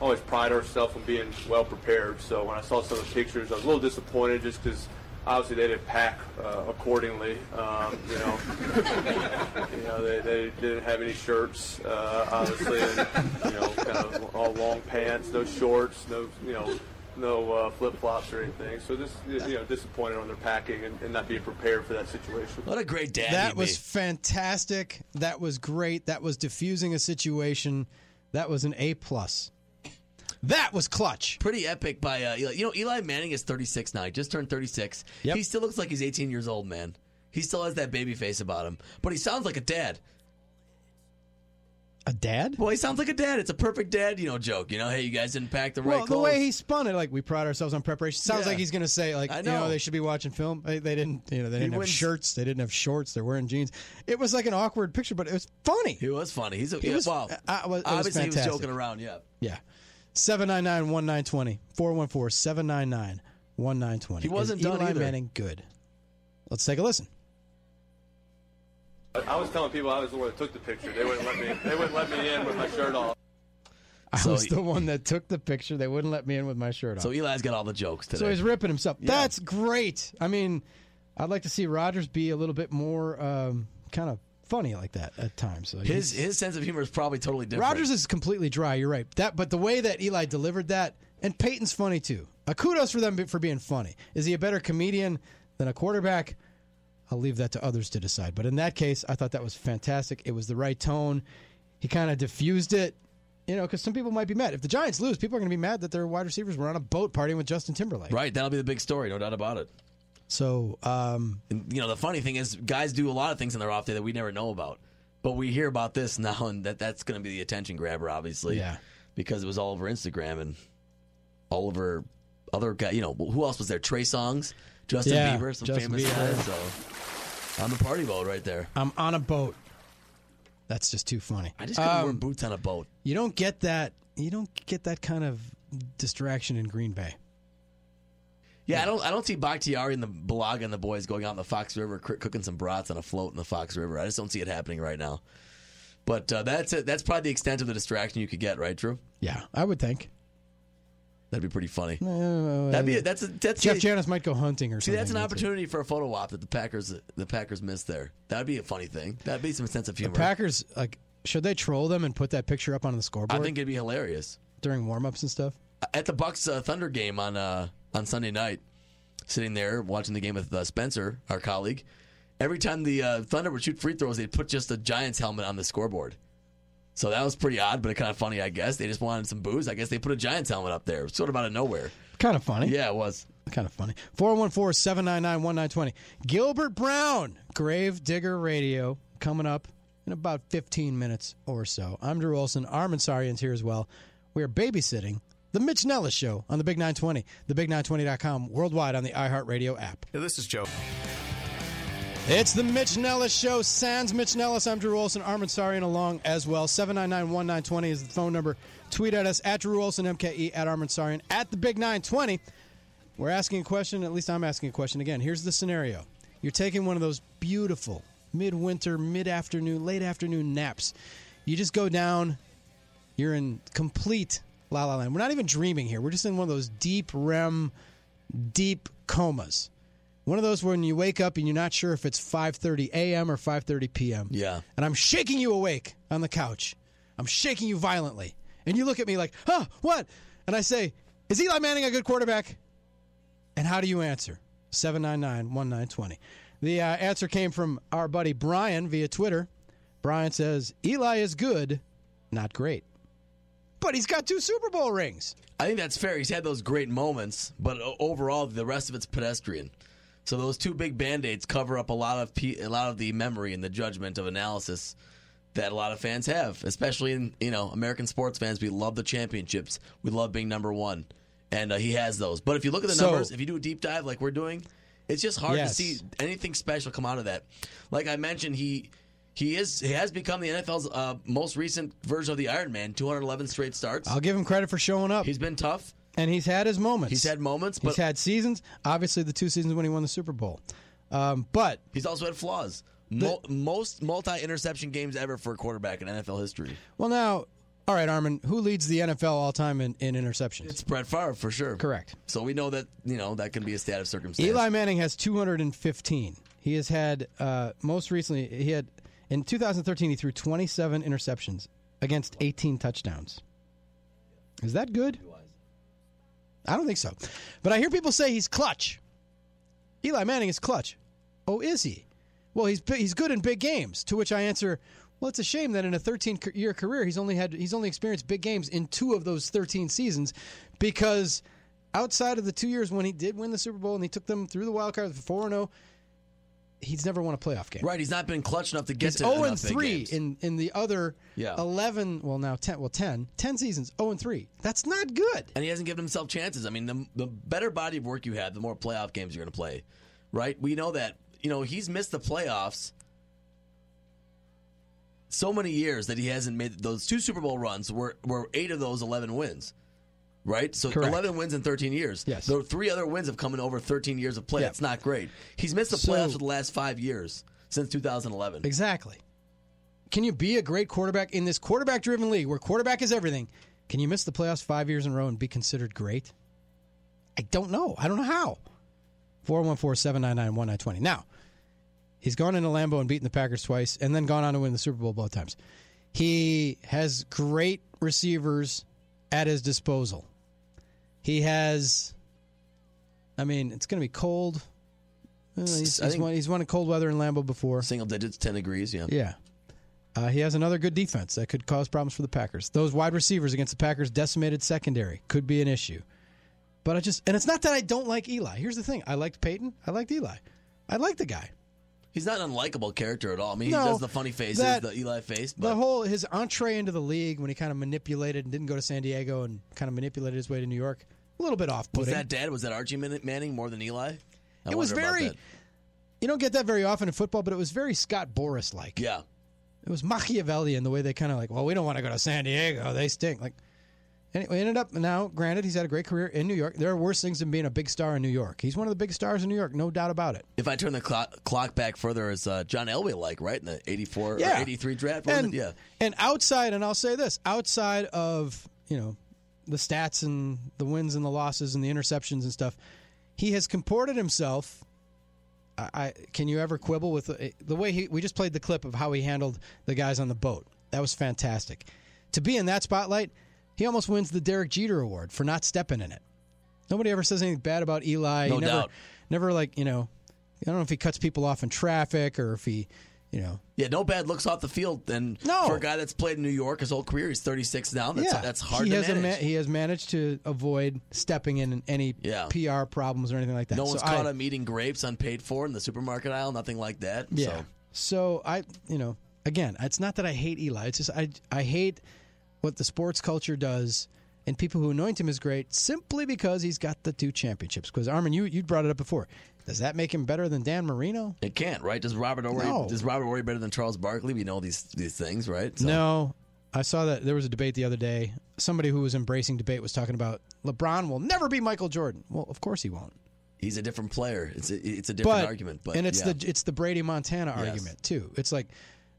always pride ourselves on being well prepared. So when I saw some of the pictures, I was a little disappointed just because obviously they didn't pack uh, accordingly. Um, you know, you know they, they didn't have any shirts, uh, obviously, and you know, kind of all long pants, no shorts, no you know. No uh, flip flops or anything, so just you know disappointed on their packing and, and not being prepared for that situation. What a great dad that was be. fantastic. That was great. That was diffusing a situation. That was an A plus. That was clutch. Pretty epic by uh, Eli. You know, Eli Manning is 36 now. He just turned 36. Yep. He still looks like he's 18 years old, man. He still has that baby face about him, but he sounds like a dad. A dad? Well, he sounds like a dad. It's a perfect dad, you know, joke. You know, hey, you guys didn't pack the right Well, the clothes. way he spun it, like we pride ourselves on preparation. Sounds Yeah. like he's going to say, like I you know, know. they should be watching film. They, they didn't, you know, they didn't have wins- shirts. They didn't have shorts. They're wearing jeans. It was like an awkward picture, but it was funny. He was funny. He's a He yeah, was- was- it was obviously he was joking around. Yeah. Yeah. 799 1920. 414 799 1920. He wasn't Is done Eli either. Manning good. Let's take a listen. I- I was telling people I was the one that took the picture. They wouldn't let me. They wouldn't let me in with my shirt off. I So was he- the one that took the picture. They wouldn't let me in with my shirt on. So Eli's got all the jokes today. So he's ripping himself. Yeah. That's great. I mean, I'd like to see Rodgers be a little bit more um, kind of funny like that at times. His his sense of humor is probably totally different. Rodgers is completely dry. You're right. That, but the way that Eli delivered that, and Peyton's funny too. Uh, kudos for them for being funny. Is he a better comedian than a quarterback? I'll leave that to others to decide. But in that case, I thought that was fantastic. It was the right tone. He kind of diffused it. You know, because some people might be mad. If the Giants lose, people are going to be mad that their wide receivers were on a boat partying with Justin Timberlake. right. That'll be the big story, no doubt about it. So, um, And, you know, the funny thing is, guys do a lot of things in their off day that we never know about. But we hear about this now, and that that's going to be the attention grabber, obviously. Yeah. Because it was all over Instagram and all over other guys. You know, who else was there? Trey Songz, Justin Yeah, Bieber, some Justin famous guys. So on the party boat right there. I'm on a boat. That's just too funny. I just couldn't wear Um, boots on a boat. You don't get that. You don't get that kind of distraction in Green Bay. Yeah, I don't. I don't see Bakhtiari and the Bulaga and the boys going out in the Fox River cr- cooking some brats on a float in the Fox River. I just don't see it happening right now. But uh, that's it. That's probably the extent of the distraction you could get, right, Drew? Yeah, I would think. That'd be pretty funny. Uh, That'd be a, that's a, that's Jeff a, Janis might go hunting or See, something. that's an opportunity for a photo op that the Packers the Packers missed there. That'd be a funny thing. That'd be some sense of humor. The. Packers like should they troll them and put that picture up on the scoreboard? I think it'd be hilarious. during warm-ups and stuff. At the Bucks uh, Thunder game on uh, on Sunday night, sitting there watching the game with uh, Spencer, our colleague. Every time the uh, Thunder would shoot free throws, they'd put just a Giants helmet on the scoreboard. So that was pretty odd, but kind of funny, I guess. They just wanted some booze. I guess they put a Giants helmet up there, sort of out of nowhere. Kind of funny. Yeah, it was. Kind of funny. 414 799 1920. Gilbert Brown, Grave Digger Radio, coming up in about 15 minutes or so. I'm Drew Olson. Armin Sarian's here as well. We are babysitting the Mitch Nelles Show on the Big 920, thebig920.com, worldwide on the iHeartRadio app. Yeah, this is Joe. It's the Mitch Nelles Show. Sans Mitch Nelles. I'm Drew Olson. Armin Sarian along as well. 799-1920 is the phone number. Tweet at us at Drew Olson, MKE, at Armin Sarian, at the Big 920. We're asking a question. At least I'm asking a question. Again, here's the scenario. You're taking one of those beautiful midwinter, mid-afternoon, late afternoon naps. You just go down. You're in complete la la land. We're not even dreaming here. We're just in one of those deep REM, deep comas. One of those when you wake up and you're not sure if it's 5:30 a.m. or 5:30 p.m. Yeah. And I'm shaking you awake on the couch. I'm shaking you violently. And you look at me like, "Huh, what?" And I say, "Is Eli Manning a good quarterback?" And how do you answer? 799-1920. The uh, answer came from our buddy Brian via Twitter. Brian says, "Eli is good, not great." But he's got two Super Bowl rings. I think that's fair. He's had those great moments, but overall, the rest of it's pedestrian. So those two big band-aids cover up a lot of pe- a lot of the memory and the judgment of analysis that a lot of fans have, especially in you know American sports fans. We love the championships. We love being number one, and uh, he has those. But if you look at the So- numbers, if you do a deep dive like we're doing, it's just hard Yes. to see anything special come out of that. Like I mentioned, he. He is. He has become the NFL's uh, most recent version of the Iron Man. 211 straight starts. I'll give him credit for showing up. He's been tough. And he's had his moments. He's had moments, He's had seasons. Obviously, the two seasons when he won the Super Bowl. Um, but He's also had flaws. Mo- most multi-interception games ever for a quarterback in NFL history. well, now, all right, Armin, who leads the NFL all time in, in interceptions? It's Brett Favre for sure. Correct. So we know that you know that can be a stat of circumstance. Eli Manning has 215. He has had uh, most recently. He had in 2013. He threw 27 interceptions against 18 touchdowns. Is that good? I don't think so. But I hear people say he's clutch. Eli Manning is clutch. Oh, is he? Well, he's he's good in big games. To which I answer, well, it's a shame that in a 13 year career he's only had he's only experienced big games in two of those 13 seasons, because outside of the two years when he did win the Super Bowl and he took them through the wild card four and zero, he's never won a playoff game. right? He's not been clutch enough to get He's to 0 and enough big 3 games. in, in the other Yeah. 11, well, now 10, well, 10, 10 seasons, 0 and 3. That's not good. and he hasn't given himself chances. I mean, the, the better body of work you have, the more playoff games you're going to play, right? We know that. You know, he's missed the playoffs so many years that he hasn't made those two Super Bowl runs. Were were eight of those eleven wins, right? So Correct. eleven wins in thirteen years. Yes. the three other wins have come in over thirteen years of play. Yeah. That's not great. He's missed the So- playoffs for the last five years since 2011. Exactly. Can you be a great quarterback in this quarterback driven league where quarterback is everything? Can you miss the playoffs five years in a row and be considered great? I don't know. I don't know how. 414 799 1920. Now, he's gone into Lambeau and beaten the Packers twice and then gone on to win the Super Bowl both times. He has great receivers at his disposal. He has, I mean, it's going to be cold. Uh, he's, won, he's won in cold weather in Lambeau before. Single digits, ten degrees. Yeah. Yeah. Uh, he has another good defense that could cause problems for the Packers. Those wide receivers against the Packers' decimated secondary could be an issue. But I just, and it's not that I don't like Eli. Here's the thing I liked Peyton. I liked Eli. I like the guy. He's not an unlikable character at all. I mean, No, he does the funny faces, that- the Eli face. The whole, his entree into the league when he kind of manipulated and didn't go to San Diego and kind of manipulated his way to New York, a little bit off putting. was that dad? Was that Archie Manning more than Eli? I It was very, you don't get that very often in football, but it was very Scott Boras like. Yeah. It was Machiavellian the way they kind of like, well, we don't want to go to San Diego. They stink. Like, and it ended up now. Granted, he's had a great career in New York. There are worse things than being a big star in New York. He's one of the big stars in New York, no doubt about it. If I turn the clock, clock back further, is uh, John Elway like right in the '84 or '83 draft? and? Yeah. and outside, and I'll say this: outside of you know the stats and the wins and the losses and the interceptions and stuff, he has comported himself. I, I can you ever quibble with the, the way he? We just played the clip of how he handled the guys on the boat. That was fantastic. To be in that spotlight, he almost wins the Derek Jeter Award for not stepping in it. Nobody ever says anything bad about Eli. No he never, doubt. never like you know. I don't know if he cuts people off in traffic or if he, you know, Yeah, no bad looks off the field. And No. for a guy that's played in New York his whole career, he's 36 now. That's, yeah, that's hard he to has ma- he has managed to avoid stepping in any Yeah. PR problems or anything like that. no So one's I- caught him eating grapes unpaid for in the supermarket aisle, nothing like that. Yeah. So So I, you know, again, it's not that I hate Eli. It's just I, I hate what the sports culture does, and people who anoint him as great simply because he's got the two championships. Because Armin, you you brought it up before. Does that make him better than Dan Marino? it can't, right? Does Robert Horry No. is Robert Horry better than Charles Barkley? We know these these things, right? So- No. I saw that there was a debate the other day. Somebody who was embracing debate was talking about LeBron will never be Michael Jordan. Well, of course he won't. He's a different player. It's a, it's a different but, argument, but and it's yeah. the it's the Brady Montana Yes. argument too. It's like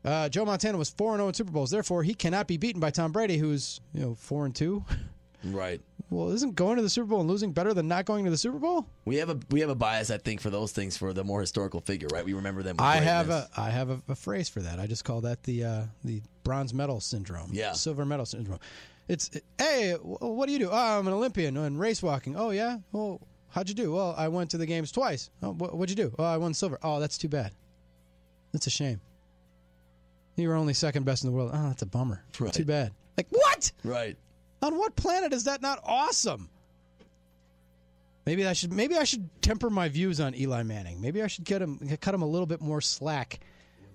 uh, Joe Montana was four and zero in Super Bowls, therefore he cannot be beaten by Tom Brady, who's you know four and two. right. Well, isn't going to the Super Bowl and losing better than not going to the Super Bowl? We have a we have a bias, I think, for those things for the more historical figure, right? We remember them. I have a I have a, a phrase for that. I just call that the uh, the bronze medal syndrome. Yeah. silver medal syndrome. It's hey, what do you do? Oh, I'm an Olympian in race walking. Oh yeah. Well, how'd you do? Well, I went to the games twice. Oh, wh- what'd you do? Oh, I won silver. Oh, that's too bad. That's a shame. You were only second best in the world. Oh, that's a bummer. Right. Too bad. Like what? right. On what planet is that not awesome? Maybe I should maybe I should temper my views on Eli Manning. Maybe I should get him cut him a little bit more slack.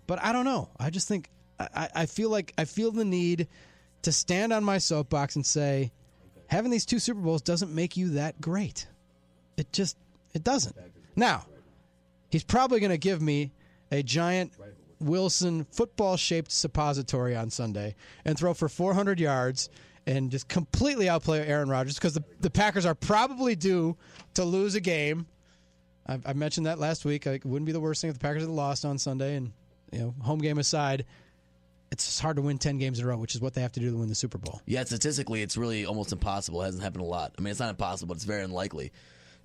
But I don't know. I just think I, I feel like I feel the need to stand on my soapbox and say having these two Super Bowls doesn't make you that great. It just it doesn't. Now, he's probably going to give me a giant Wilson football shaped suppository on Sunday and throw for 400 yards and just completely outplay Aaron Rodgers because the, the Packers are probably due to lose a game. I, I mentioned that last week. It wouldn't be the worst thing if the Packers had lost on Sunday. And, you know, home game aside, it's hard to win 10 games in a row, which is what they have to do to win the Super Bowl. Yeah, statistically, it's really almost impossible. It hasn't happened a lot. I mean, it's not impossible, but it's very unlikely.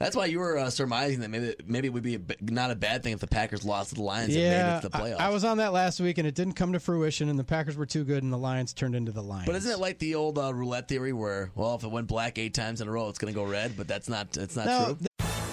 That's why you were uh, surmising that maybe maybe it would be a, b- not a bad thing if the Packers lost to the Lions and made Yeah, it to the I, playoffs. I was on that last week, and it didn't come to fruition, and the Packers were too good, and the Lions turned into the Lions. but isn't it like the old uh, roulette theory where, well, if it went black eight times in a row, it's going to go red? But that's not it's not No, true.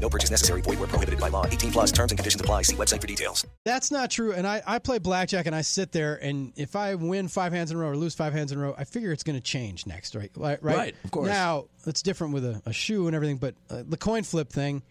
No purchase necessary. Void where prohibited by law. 18 plus terms and conditions apply. See website for details. That's not true. And I, I play blackjack and I sit there, and if I win five hands in a row or lose five hands in a row, I figure it's going to change next, right? Right, Right, of course. Now, it's different with a, a shoe and everything, but uh, the coin flip thing,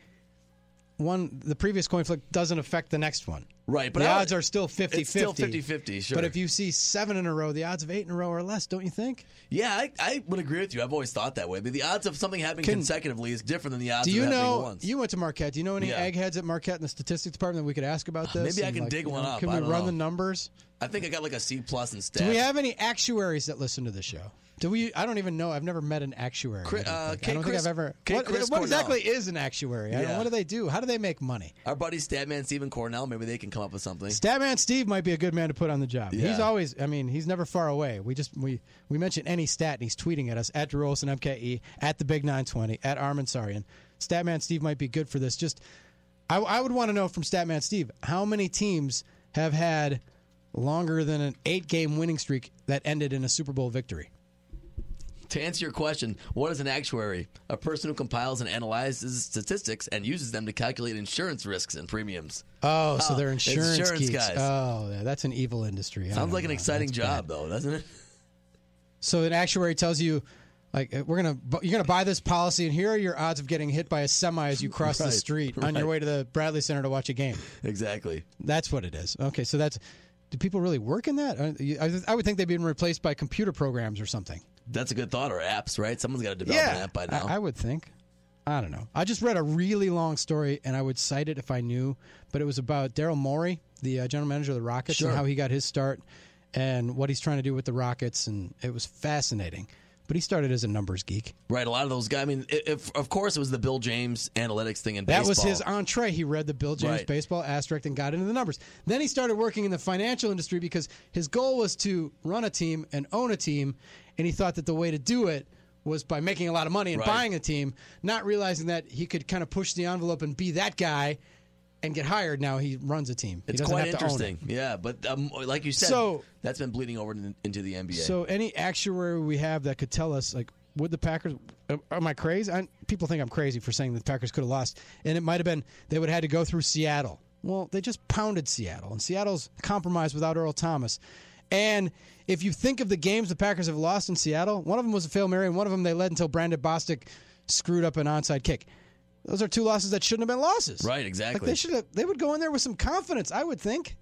one the previous coin flip doesn't affect the next one. Right, but the odds are still 50 it's still 50-50, sure. But if you see seven in a row, the odds of eight in a row are less, don't you think? Yeah, I, I would agree with you. I've always thought that way. But the odds of something happening Can- consecutively is different than the odds Do of you know? once. You went to Marquette. Do you know any Yeah. eggheads at Marquette in the statistics department that we could ask about uh, this? Maybe I can like, dig one know, up. Can we run know. the numbers? I think I got like a C plus in stats. Do we have any actuaries that listen to the show? Do we? I don't even know. I've never met an actuary. I don't uh, think, I don't think Chris, I've ever. Kate What, Chris what exactly is an actuary? I don't, Yeah. what do they do? How do they make money? Our buddy Statman Stephen Cornell, maybe they can come up with something. Statman Steve might be a good man to put on the job. He's always. I mean, he's never far away. We just we we mention any stat and he's tweeting at us at Drew Olson MKE at the Big Nine Twenty at Armin Sarian. Statman Steve might be good for this. Just I, I would want to know from Statman Steve how many teams have had longer than an eight game winning streak that ended in a Super Bowl victory. To answer your question, what is an actuary? A person who compiles and analyzes statistics and uses them to calculate insurance risks and premiums. Oh, so they're insurance, insurance geeks. guys. Oh, yeah, that's an evil industry. I Sounds don't like an know. exciting That's job, bad. though, doesn't it? So an actuary tells you, Like uh, we're gonna, bu- you're gonna buy this policy, and here are your odds of getting hit by a semi as you cross the Right, street on your right. way to the Bradley Center to watch a game. Exactly. That's what it is. Okay, so that's. Do people really work in that? Uh, you- I, I would think they've been replaced by computer programs or something. That's a good thought. Or apps, right? Someone's got to develop an app by now. I, I would think. I don't know. I just read a really long story, and I would cite it if I knew, but it was about Daryl Morey, the uh, general manager of the Rockets, Sure. and how he got his start, and what he's trying to do with the Rockets, and it was fascinating. But he started as a numbers geek. Right, a lot of those guys. I mean, if of course it was the Bill James analytics thing in baseball That baseball. was his entree. He read the Bill James Right. Baseball Abstract and got into the numbers. Then he started working in the financial industry because his goal was to run a team and own a team, and he thought that the way to do it was by making a lot of money and Right. buying a team, not realizing that he could kind of push the envelope and be that guy and get hired. Now he runs a team. He It's quite have to own it. interesting. Yeah, but um, like you said, So- that's been bleeding over into the NBA. So any actuary we have that could tell us like would the Packers am- am I crazy? I, people think I'm crazy for saying the Packers could have lost and it might have been they would have had to go through Seattle. Well, they just pounded Seattle and Seattle's compromised without Earl Thomas. And if you think of the games the Packers have lost in Seattle, one of them was a fail Mary and one of them they led until Brandon Bostick screwed up an onside kick. Those are two losses that shouldn't have been losses. Right, exactly. Like they should have they would go in there with some confidence, I would think.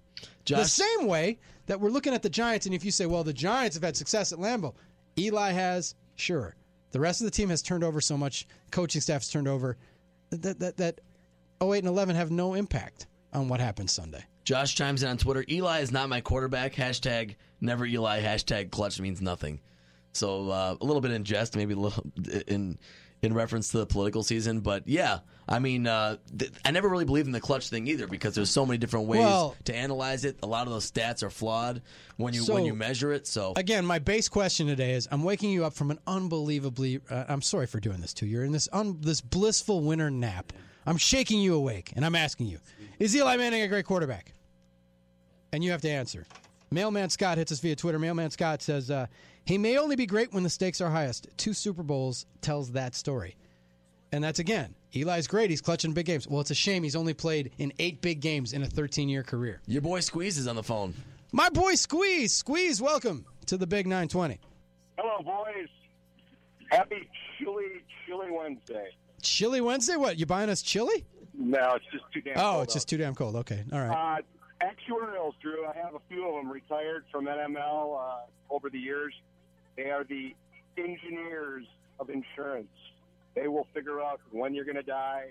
the same way that we're looking at the Giants, and if you say, well, the Giants have had success at Lambeau, Eli has, sure. The rest of the team has turned over so much, coaching staff has turned over, that, that, that 08 and 11 have no impact on what happens Sunday. Josh chimes in on Twitter. Eli is not my quarterback. Hashtag never Eli. Hashtag clutch means nothing. So uh, a little bit in jest, maybe a little in in reference to the political season. But yeah, I mean, uh, th- I never really believed in the clutch thing either because there's so many different ways Well- to analyze it. A lot of those stats are flawed when you So- when you measure it. So Again, my base question today is: I'm waking you up from an unbelievably. Uh, I'm sorry for doing this to you. You're in this un, this blissful winter nap. I'm shaking you awake, and I'm asking you: Is Eli Manning a great quarterback? And you have to answer. Mailman Scott hits us via Twitter. Mailman Scott says uh, he may only be great when the stakes are highest. Two Super Bowls tells that story. And that's again, Eli's great. He's clutching big games. Well, it's a shame he's only played in eight big games in a 13 year career. your boy Squeeze is on the phone. My boy Squeeze. Squeeze, welcome to the Big 920. Hello, boys. Happy chilly, chilly Wednesday. Chili Wednesday? What? You buying us chili? No, it's just too damn. Oh, cold it's just too damn cold. Okay. All right. Uh, actuarials, Drew. I have a few of them retired from NML uh, over the years. They are the engineers of insurance. They will figure out when you're going to die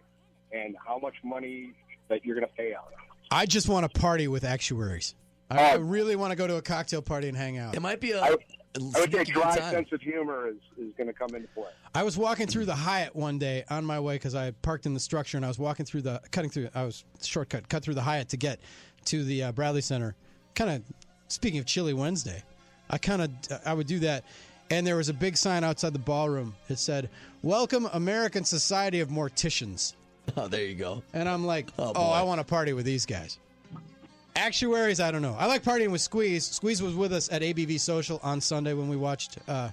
and how much money that you're going to pay out. I just want to party with actuaries. I, I really want to go to a cocktail party and hang out. It might be a. I, I would say sneaky dry sense of humor is, is going to come into play. I was walking through the Hyatt one day on my way because I parked in the structure and I was walking through the cutting through. I was shortcut cut through the Hyatt to get to the uh, Bradley Center. Kind of speaking of Chili Wednesday, I kind of I would do that, and there was a big sign outside the ballroom. It said, "Welcome American Society of Morticians," Oh, there you go. and I'm like, Oh, "Oh. I want to party with these guys." Actuaries, I don't know. I like partying with Squeeze. Squeeze was with us at ABV Social on Sunday when we watched. Uh,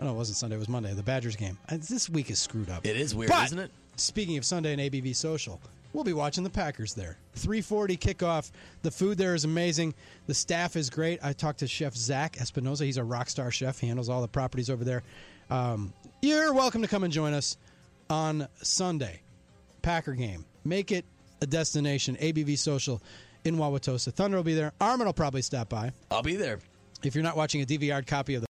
oh no, it wasn't Sunday. It was Monday. The Badgers game. Uh, This week is screwed up. It is weird, But, isn't it? Speaking of Sunday and ABV Social, we'll be watching the Packers there. 340 kickoff. The food there is amazing. The staff is great. I talked to Chef Zach Espinoza. He's a rock star chef. He handles all the properties over there. Um, you're welcome to come and join us on Sunday. Packer game. Make it a destination. ABV Social in Wauwatosa. Thunder will be there. Armin will probably stop by. I'll be there. If you're not watching a DVR copy of the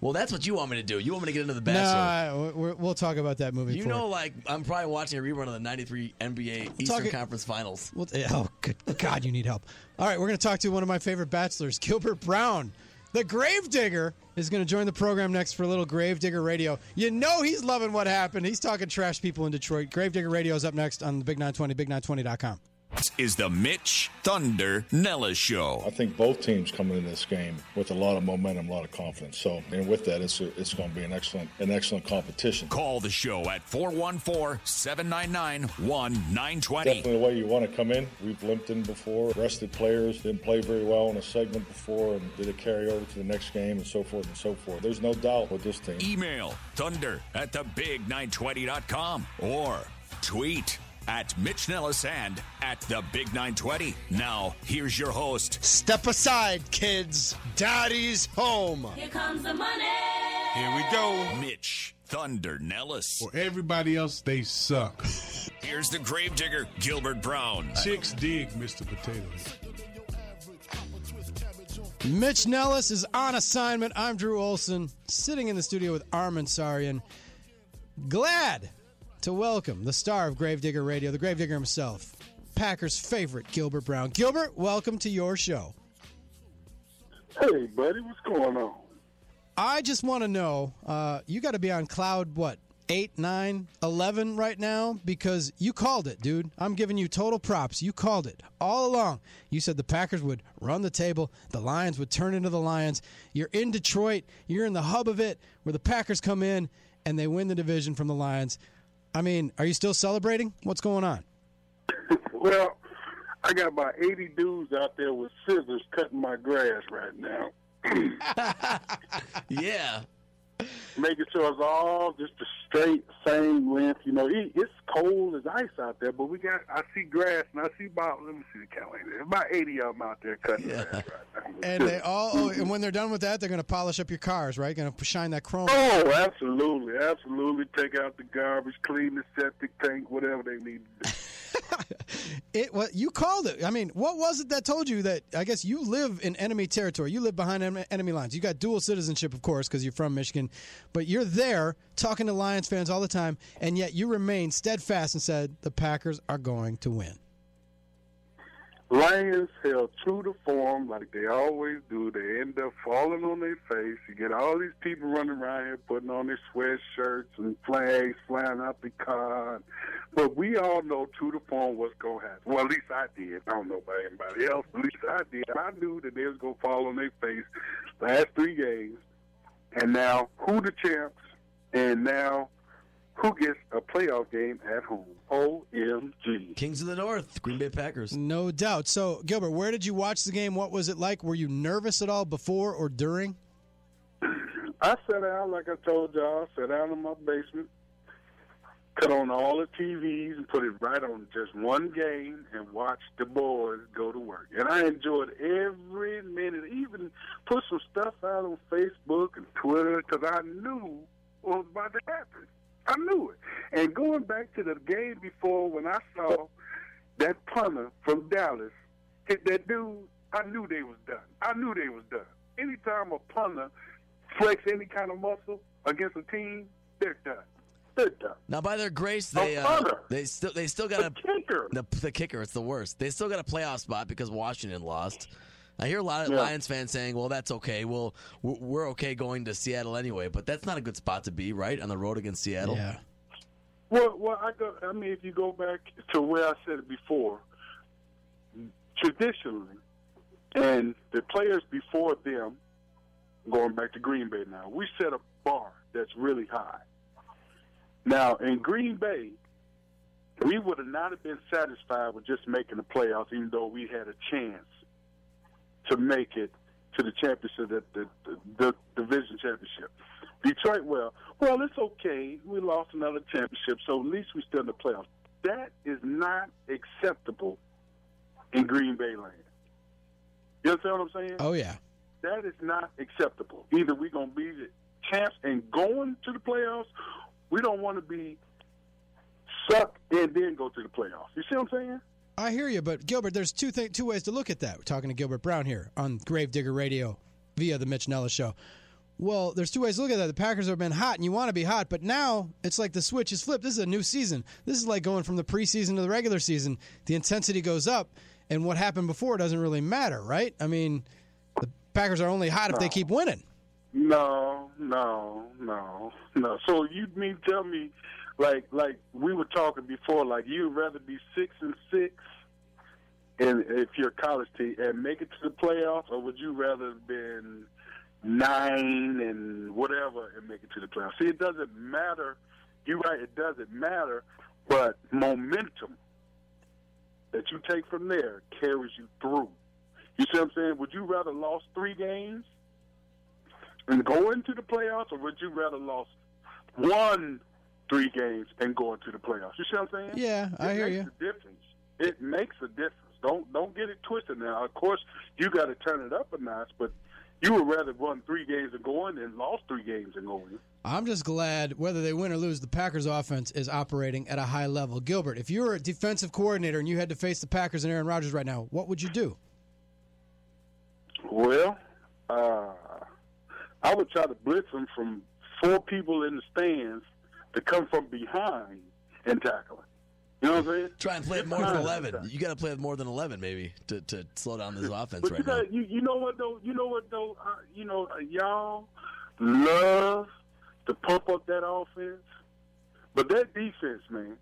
Well, that's what you want me to do. You want me to get into the no, Bachelor. We're- we'll talk about that movie. You forward. know, like I'm probably watching a rerun of the '93 NBA Eastern talking- Conference Finals. Well, eh, oh, good God, you need help. All right, we're going to talk to one of my favorite bachelors, Gilbert Brown. The Gravedigger is going to join the program next for a little Gravedigger Radio. You know he's loving what happened. He's talking trash people in Detroit. Gravedigger Radio is up next on the Big 920, big920.com. This is the Mitch Thunder Nelles Show. I think both teams coming into this game with a lot of momentum, a lot of confidence. So, and with that, it's it's going to be an excellent an excellent competition. Call the show at 414 799 1920. Definitely the way you want to come in. We've limped in before. Rested players didn't play very well in a segment before, and did it carry over to the next game, and so forth and so forth. There's no doubt with this team. Email thunder at thebig920.com or tweet at Mitch Nelles and at the Big 920. Now, here's your host. Step aside, kids. Daddy's home. Here comes the money. Here we go. Mitch Thunder Nelles. For everybody else, they suck. Here's the gravedigger, Gilbert Brown. Chicks dig Mr. Potato Mitch Nelles is on assignment. I'm Drew Olson, sitting in the studio with Armin Sarian. Glad to welcome the star of Gravedigger Radio, the Gravedigger himself, Packers' favorite, Gilbert Brown. Gilbert, welcome to your show. Hey, buddy, what's going on? I just want to know uh, you got to be on cloud, what, 8, 9, 11 right now? Because you called it, dude. I'm giving you total props. You called it all along. You said the Packers would run the table, the Lions would turn into the Lions. You're in Detroit, you're in the hub of it where the Packers come in and they win the division from the Lions. I mean, are you still celebrating? What's going on? Well, I got about 80 dudes out there with scissors cutting my grass right now. yeah. Making sure it's all just the straight, same length. You know, it, it's cold as ice out there, but we got, I see grass and I see about, let me see the calendar. There's about 80 of them out there cutting grass right now. And they all, oh, and mm-hmm. when they're done with that, they're going to polish up your cars, right? Going to shine that chrome. Oh, absolutely, absolutely. Take out the garbage, clean the septic tank, whatever they need to do. It what you called it. I mean, what was it that told you that? I guess you live in enemy territory. You live behind enemy lines. You got dual citizenship, of course, because you're from Michigan. But you're there talking to Lions fans all the time, and yet you remain steadfast and said the Packers are going to win. Lions held true to form like they always do. They end up falling on their face. You get all these people running around here putting on their sweatshirts and flags flying out the car. But we all know true to form what's going to happen. Well, at least I did. I don't know about anybody else, at least I did. I knew that they was going to fall on their face last three games. And now, who the champs? And now, who gets a playoff game at home? OMG. Kings of the North, Green Bay Packers. No doubt. So, Gilbert, where did you watch the game? What was it like? Were you nervous at all before or during? I sat down, like I told y'all, sat down in my basement, cut on all the TVs and put it right on just one game and watched the boys go to work. And I enjoyed every minute, even put some stuff out on Facebook and Twitter because I knew what was about to happen. I knew it. And going back to the game before when I saw that punter from Dallas hit that dude, I knew they was done. I knew they was done. Anytime a punter flex any kind of muscle against a team, they're done. They're done. Now, by their grace, they uh, they still they still got a kicker. The, the kicker, it's the worst. They still got a playoff spot because Washington lost. I hear a lot of Yeah. Lions fans saying, "Well, that's okay. Well, we're we're okay going to Seattle anyway." But that's not a good spot to be, right, on the road against Seattle. Yeah. Well, well, I go. I mean, if you go back to where I said it before, traditionally, and the players before them, going back to Green Bay now, we set a bar that's really high. Now in Green Bay, we would have not have been satisfied with just making the playoffs, even though we had a chance to make it to the championship, the, the, the, the division championship. Detroit, well, well, it's okay. We lost another championship, so at least we're still in the playoffs. That is not acceptable in Green Bay land. You understand what I'm saying? Oh yeah. That is not acceptable. Either we're going to be the champs and going to the playoffs, we don't want to be sucked and then go to the playoffs. You see what I'm saying? I hear you, but Gilbert, there's two th- two ways to look at that. We're talking to Gilbert Brown here on Gravedigger Radio via the Mitch Nelles Show. Well, there's two ways to look at that. The Packers have been hot, and you want to be hot, but now it's like the switch is flipped. This is a new season. This is like going from the preseason to the regular season. The intensity goes up, and what happened before doesn't really matter, right? I mean, the Packers are only hot if they keep winning. No, no, no, no. So you mean tell me, like, like we were talking before, like you'd rather be six and six, and if you're a college team, and make it to the playoffs, or would you rather have been nine and whatever and make it to the playoffs? See, it doesn't matter. You're right, it doesn't matter, but momentum that you take from there carries you through. You see what I'm saying? Would you rather lost three games and go into the playoffs, or would you rather lost one three games and going to the playoffs. You see what I'm saying? Yeah, I it hear makes you. A difference. It makes a difference. Don't don't get it twisted. Now, of course, you got to turn it up a notch, but you would rather run three games and going than lost three games and going. I'm just glad whether they win or lose, the Packers offense is operating at a high level. Gilbert, if you were a defensive coordinator and you had to face the Packers and Aaron Rodgers right now, what would you do? Well, uh, I would try to blitz them from four people in the stands to come from behind and tackle it. You know what I'm saying? Try and play with more than eleven. You got to play with more than eleven, maybe, to, to slow down this offense But right you, now. you, you know what though? You know what though? Uh, you know uh, y'all love to pump up that offense, but that defense, man,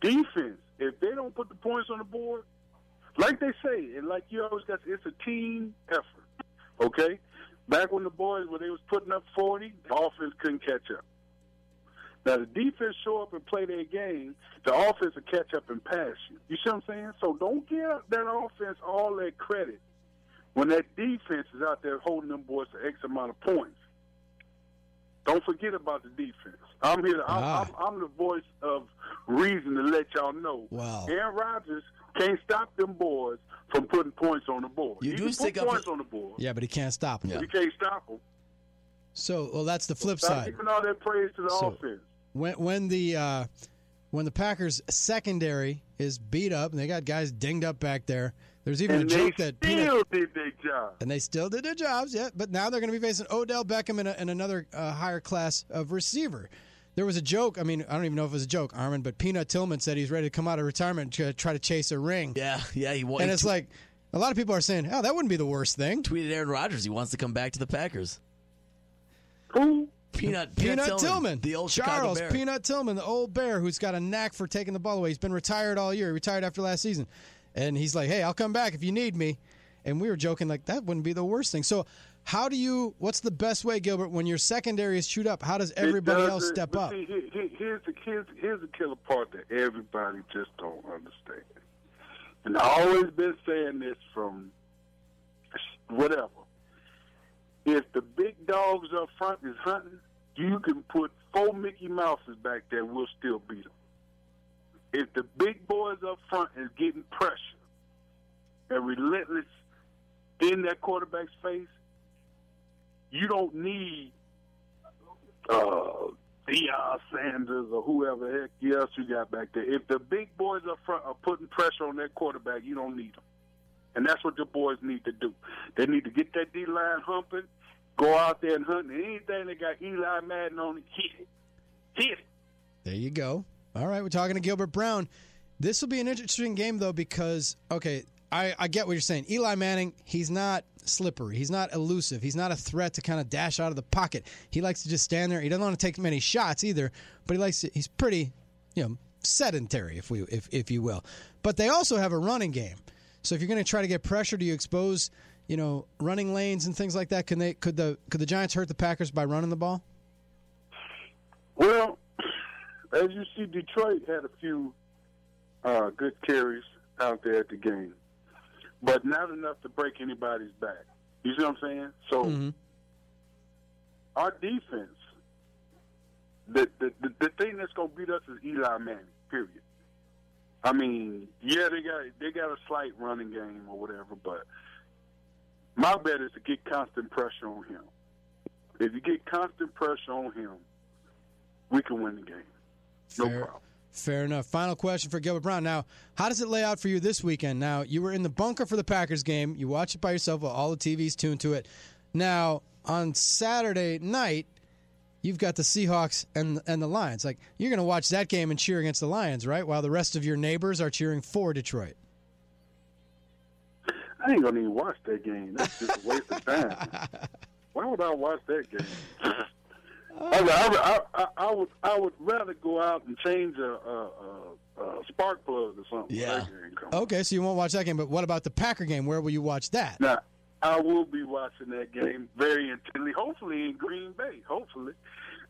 defense. If they don't put the points on the board, like they say, and like you always got, it's a team effort. Okay, back when the boys when they was putting up forty, the offense couldn't catch up. Now the defense show up and play their game, the offense will catch up and pass you. You see what I'm saying? So don't give that offense all that credit when that defense is out there holding them boys to X amount of points. Don't forget about the defense. I'm here. To, I'm, Ah. I'm, I'm the voice of reason to let y'all know. Wow. Aaron Rodgers can't stop them boys from putting points on the board. You he do stick put up points on the board. Yeah, but he can't stop him. You can't stop them. So, well, that's the flip Stop side. giving all that praise to the So- offense. When when the uh, when the Packers secondary is beat up and they got guys dinged up back there, there's even And a they joke that still Peanut, did their job. and they still did their jobs, yeah. But now they're going to be facing Odell Beckham and, a, and another uh, higher class of receiver. There was a joke. I mean, I don't even know if it was a joke, Armin, but Peanut Tillman said he's ready to come out of retirement to try to chase a ring. Yeah, yeah, he won. and it's tw- like a lot of people are saying, "Oh, that wouldn't be the worst thing." tweeted Aaron Rodgers. He wants to come back to the Packers. Who? Peanut Peanut, Tillman, the old Chicago Charles Bear. Peanut Tillman, the old bear who's got a knack for taking the ball away. He's been retired all year. He retired after last season, and he's like, "Hey, I'll come back if you need me." And we were joking like that wouldn't be the worst thing. So, how do you? What's the best way, Gilbert, when your secondary is chewed up? How does everybody It else step but up? See, here- here- here's the here's, here's the killer part that everybody just don't understand. And I've always been saying this from whatever. If the big dogs up front is hunting, you can put four Mickey Mouses back there, we'll still beat them. If the big boys up front is getting pressure and relentless in that quarterback's face, you don't need uh, Deion Sanders or whoever the heck else you got back there. If the big boys up front are putting pressure on that quarterback, you don't need them. And that's what the boys need to do. They need to get that D line humping, go out there and hunt. Anything that got Eli Madden on it, hit it. Hit it. There you go. All right, we're talking to Gilbert Brown. This will be an interesting game though because okay, I, I get what you're saying. Eli Manning, he's not slippery. He's not elusive. He's not a threat to kind of dash out of the pocket. He likes to just stand there. He doesn't want to take many shots either, but he likes to, he's pretty, you know, sedentary if we if if you will. But they also have a running game. So if you're going to try to get pressure, do you expose, you know, running lanes and things like that? Can they could the could the Giants hurt the Packers by running the ball? Well, as you see, Detroit had a few uh, good carries out there at the game, but not enough to break anybody's back. You see what I'm saying? So our defense, the, the the the thing that's gonna beat us is Eli Manning. Period. I mean, yeah, they got they got a slight running game or whatever, but my bet is to get constant pressure on him. If you get constant pressure on him, we can win the game. No Fair, problem. Fair enough. Final question for Gilbert Brown. Now, how does it lay out for you this weekend? Now, you were in the bunker for the Packers game. You watch it by yourself while all the TVs tuned to it. Now, on Saturday night, you've got the Seahawks and and the Lions. Like you're going to watch that game and cheer against the Lions, right? While the rest of your neighbors are cheering for Detroit. I ain't gonna even watch that game. That's just a waste of time. Why would I watch that game? Uh. Oh, I, would, I, I, I, I would I would rather go out and change a, a, a, a spark plug or something. Yeah. That game come. Okay, so you won't watch that game, but what about the Packer game? Where will you watch that? Now, I will be watching that game very intently. Hopefully in Green Bay. Hopefully,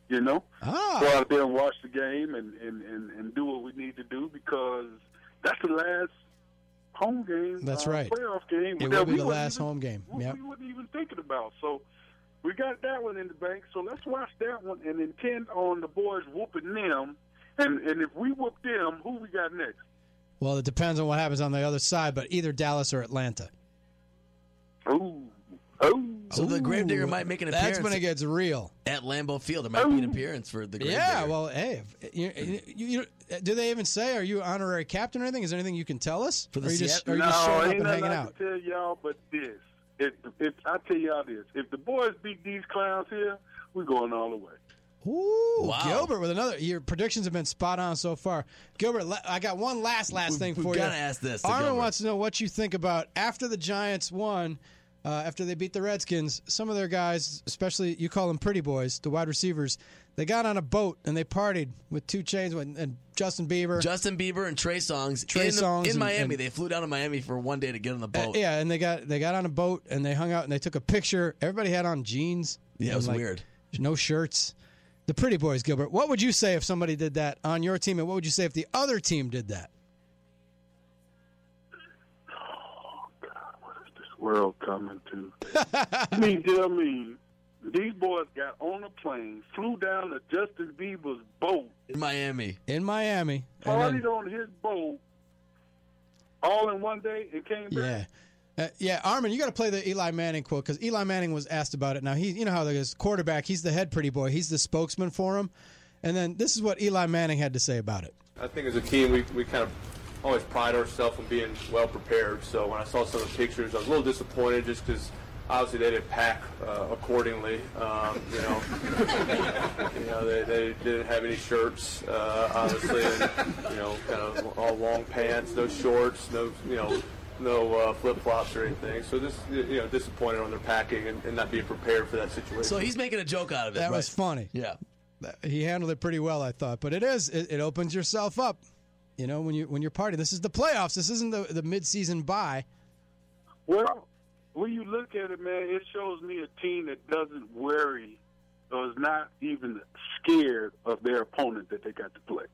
you know, Ah. go out there and watch the game and, and, and, and do what we need to do because that's the last home game. That's uh, right. Playoff game. It will be the last even- home game. We, Yep. we wasn't even thinking about. So We got that one in the bank, so let's watch that one and intend on the boys whooping them. And and if we whoop them, who we got next? Well, it depends on what happens on the other side, but either Dallas or Atlanta. Ooh. Oh. So the Gravedigger might make an appearance. That's when it gets real. At Lambeau Field, there might be an appearance for the Gravedigger. Yeah, well, hey, if, eh, eh, you, you, you, do they even say, are you honorary captain or anything? Is there anything you can tell us? For the or are you just, Seattle- are you just no, showing up and hanging I out? can tell y'all but this. If, if I tell y'all this, if the boys beat these clowns here, we're going all the way. Ooh, Wow. Gilbert with another. Your predictions have been spot on so far. Gilbert, I got one last last We- thing we for you. gotta ask this to Armin wants to know what you think about after the Giants won, uh, after they beat the Redskins. Some of their guys, especially you call them pretty boys, the wide receivers, they got on a boat and they partied with two chains and, and Justin Bieber. Justin Bieber and Trey Songs Trey in, Songz in and- Miami. and- they flew down to Miami for one day to get on the Uh, boat. yeah, and they got they got on a boat and they hung out and they took a picture. Everybody had on jeans. Yeah, it was like, weird. No shirts. The pretty boys, Gilbert. What would you say if somebody did that on your team, and what would you say if the other team did that? World coming to. I mean, tell me, these boys got on a plane, flew down to Justin Bieber's boat, In Miami. In Miami. and partied then- on his boat, all in one day, and came back. yeah. Uh, yeah, Armin, you got to play the Eli Manning quote because Eli Manning was asked about it. Now he, you know how there's quarterback. He's the head pretty boy. He's the spokesman for him. And then this is what Eli Manning had to say about it. I think as a team, we, we kind of always pride ourselves on being well prepared. So when I saw some of the pictures, I was a little disappointed just because obviously they didn't pack uh, accordingly. Um, you know, you know they, they didn't have any shirts, uh, obviously, and, you know, kind of all long pants, no shorts, no you know. No uh, flip flops or anything. So this, you know, disappointed on their packing and, and not being prepared for that situation. So he's making a joke out of it. That right? was funny. Yeah. He handled it pretty well, I thought. But it is it, it opens yourself up. You know, when you when you're partying. This is the playoffs. This isn't the the midseason bye. Well, when you look at it, man, it shows me a team that doesn't worry or is not even scared of their opponent that they got to play.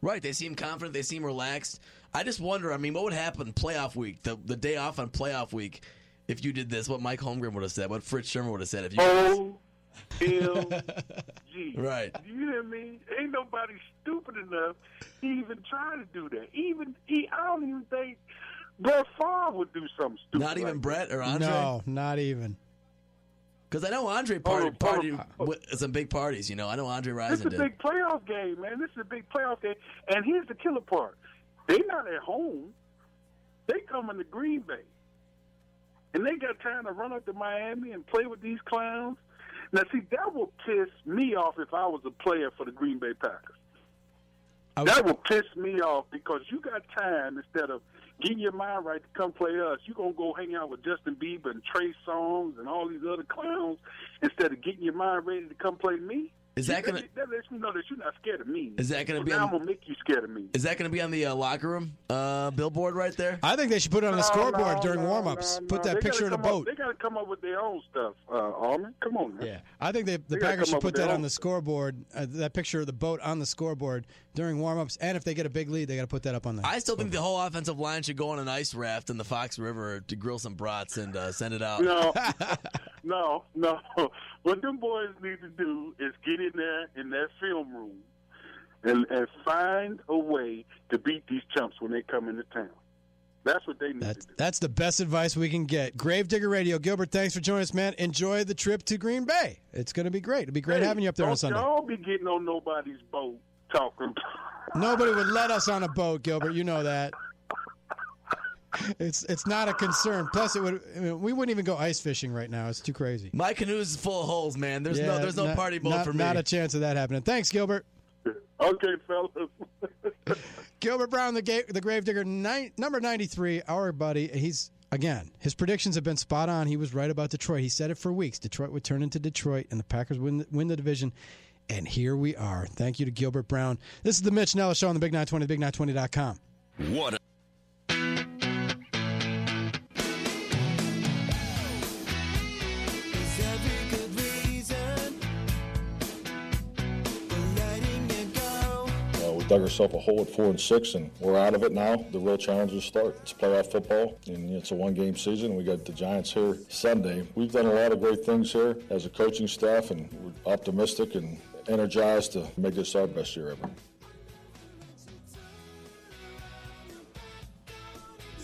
Right. They seem confident. They seem relaxed. I just wonder. I mean, what would happen playoff week, the the day off on playoff week, if you did this? What Mike Holmgren would have said? What Fritz Shurmur would have said? If you oh, O L G. Right. You hear me? Ain't nobody stupid enough to even try to do that. Even he, I don't even think Brett Favre would do something stupid. not even like Brett or Andre. No, not even. Because I know Andre oh, Hold partied, on, hold partied oh, oh. with some big parties. You know, I know Andre This is Rison a did. big playoff game, man. This is a big playoff game. And here's the killer part. They not at home. They coming to Green Bay. And they got time to run up to Miami and play with these clowns. Now, see, that will piss me off if I was a player for the Green Bay Packers. That will piss me off because you got time instead of getting your mind right to come play us. You're going to go hang out with Justin Bieber and Trey Songz and all these other clowns instead of getting your mind ready to come play me. Is that gonna- That lets me know that you're not scared of me. Is that gonna So be Now on- I'm going to make you scared of me. Is that going to be on the uh, locker room uh, billboard right there? I think they should put it on the scoreboard no, during no, warm-ups. no, Put that They picture of gotta the up- boat. they got to come up with their own stuff, uh, Armin. Come on, man. Yeah, I think they, the They Packers should put that on the scoreboard. Uh, that picture of the boat on the scoreboard during warm-ups, and if they get a big lead, they got to put that up on the. I still think the whole offensive line should go on an ice raft in the Fox River to grill some brats and uh, send it out. No, no, no. What them boys need to do is get in there in that film room and, and find a way to beat these chumps when they come into town. That's what they need That's, to do. that's the best advice we can get. Gravedigger Radio, Gilbert. Thanks for joining us, man. Enjoy the trip to Green Bay. It's going to be great. It'll be great Hey, having you up there don't on Sunday. Y'all be getting on nobody's boat talking. Nobody would let us on a boat, Gilbert. You know that. It's it's not a concern. Plus, it would I mean, we wouldn't even go ice fishing right now. It's too crazy. My canoe's full of holes, man. There's no there's no not- party boat not- for me. Not a chance of that happening. Thanks, Gilbert. okay, fellas. Gilbert Brown, the ga- the Gravedigger, nine, number ninety three, our buddy. He's again. His predictions have been spot on. He was right about Detroit. He said it for weeks. Detroit would turn into Detroit, and the Packers win win the division. And here we are. Thank you to Gilbert Brown. This is the Mitch Nelles Show on the Big 920, big920.com. What? A- dug ourselves a hole at four and six, and we're out of it now. The real challenges start. It's playoff football, and it's a one-game season. We got the Giants here Sunday. We've done a lot of great things here as a coaching staff, and we're optimistic and energized to make this our best year ever.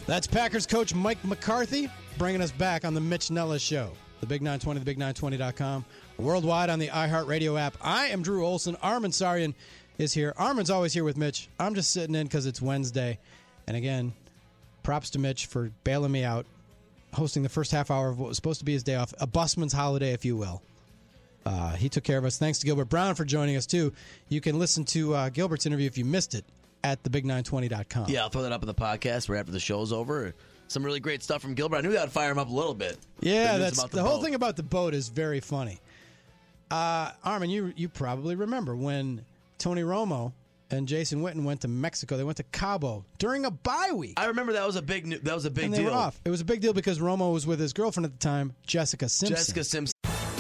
That's Packers coach Mike McCarthy bringing us back on the Mitch Nelles Show. The Big 920, thebig920.com, worldwide on the iHeartRadio app. I am Drew Olson. Armin Sarian is here. Armin's always here with Mitch. I'm just sitting in because it's Wednesday. And again, props to Mitch for bailing me out, hosting the first half hour of what was supposed to be his day off, a busman's holiday, if you will. Uh, he took care of us. Thanks to Gilbert Brown for joining us, too. You can listen to uh, Gilbert's interview if you missed it at thebig920.com. Yeah, I'll throw that up in the podcast right after the show's over. Some really great stuff from Gilbert. I knew that would fire him up a little bit. Yeah, The that's about the, whole thing about the boat is very funny. Uh, Armin, you you probably remember when Tony Romo and Jason Witten went to Mexico. They went to Cabo during a bye week. I remember that was a big new- that was a big and they deal. were off. It was a big deal because Romo was with his girlfriend at the time, Jessica Simpson. Jessica Simpson.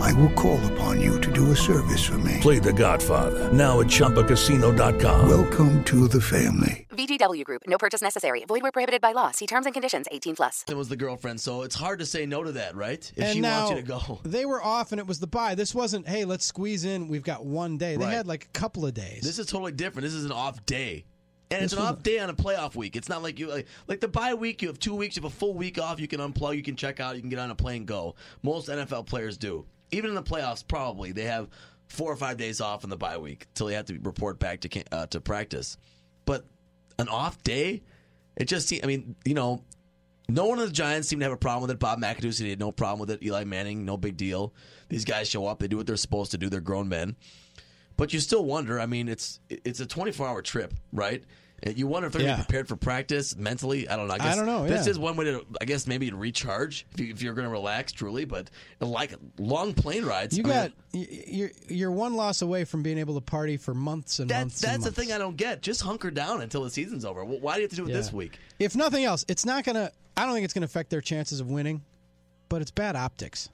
I will call upon you to do a service for me. Play The Godfather now at ChumbaCasino.com. Welcome to the family. VGW Group. No purchase necessary. Void where prohibited by law. See terms and conditions. 18 plus. It was the girlfriend, so it's hard to say no to that, right? If and she now wants you to go. they were off, and it was the bye. This wasn't. Hey, let's squeeze in. We've got one day. They Right. had like a couple of days. This is totally different. This is an off day. And This it's an off day on a playoff week. It's not like you like, like the bye week. You have two weeks. You have a full week off. You can unplug. You can check out. You can get on a plane. Go. Most NFL players do. Even in the playoffs, probably they have four or five days off in the bye week till they have to report back to uh, to practice. But an off day, it just seems. I mean, you know, no one of the Giants seemed to have a problem with it. Bob McAdoo said he had no problem with it. Eli Manning, no big deal. These guys show up. They do what they're supposed to do. They're grown men. But you still wonder. I mean, it's it's a 24 hour trip, right? You wonder if they're Yeah. prepared for practice mentally. I don't know. I, I don't know, This yeah. is one way to, I guess, maybe to recharge if, you, if you're going to relax truly. But like long plane rides, you I got you're you're one loss away from being able to party for months and that's months. that's and the thing I don't get. Just hunker down until the season's over. Why do you have to do it Yeah. this week? If nothing else, it's not gonna. I don't think it's gonna affect their chances of winning, but it's bad optics.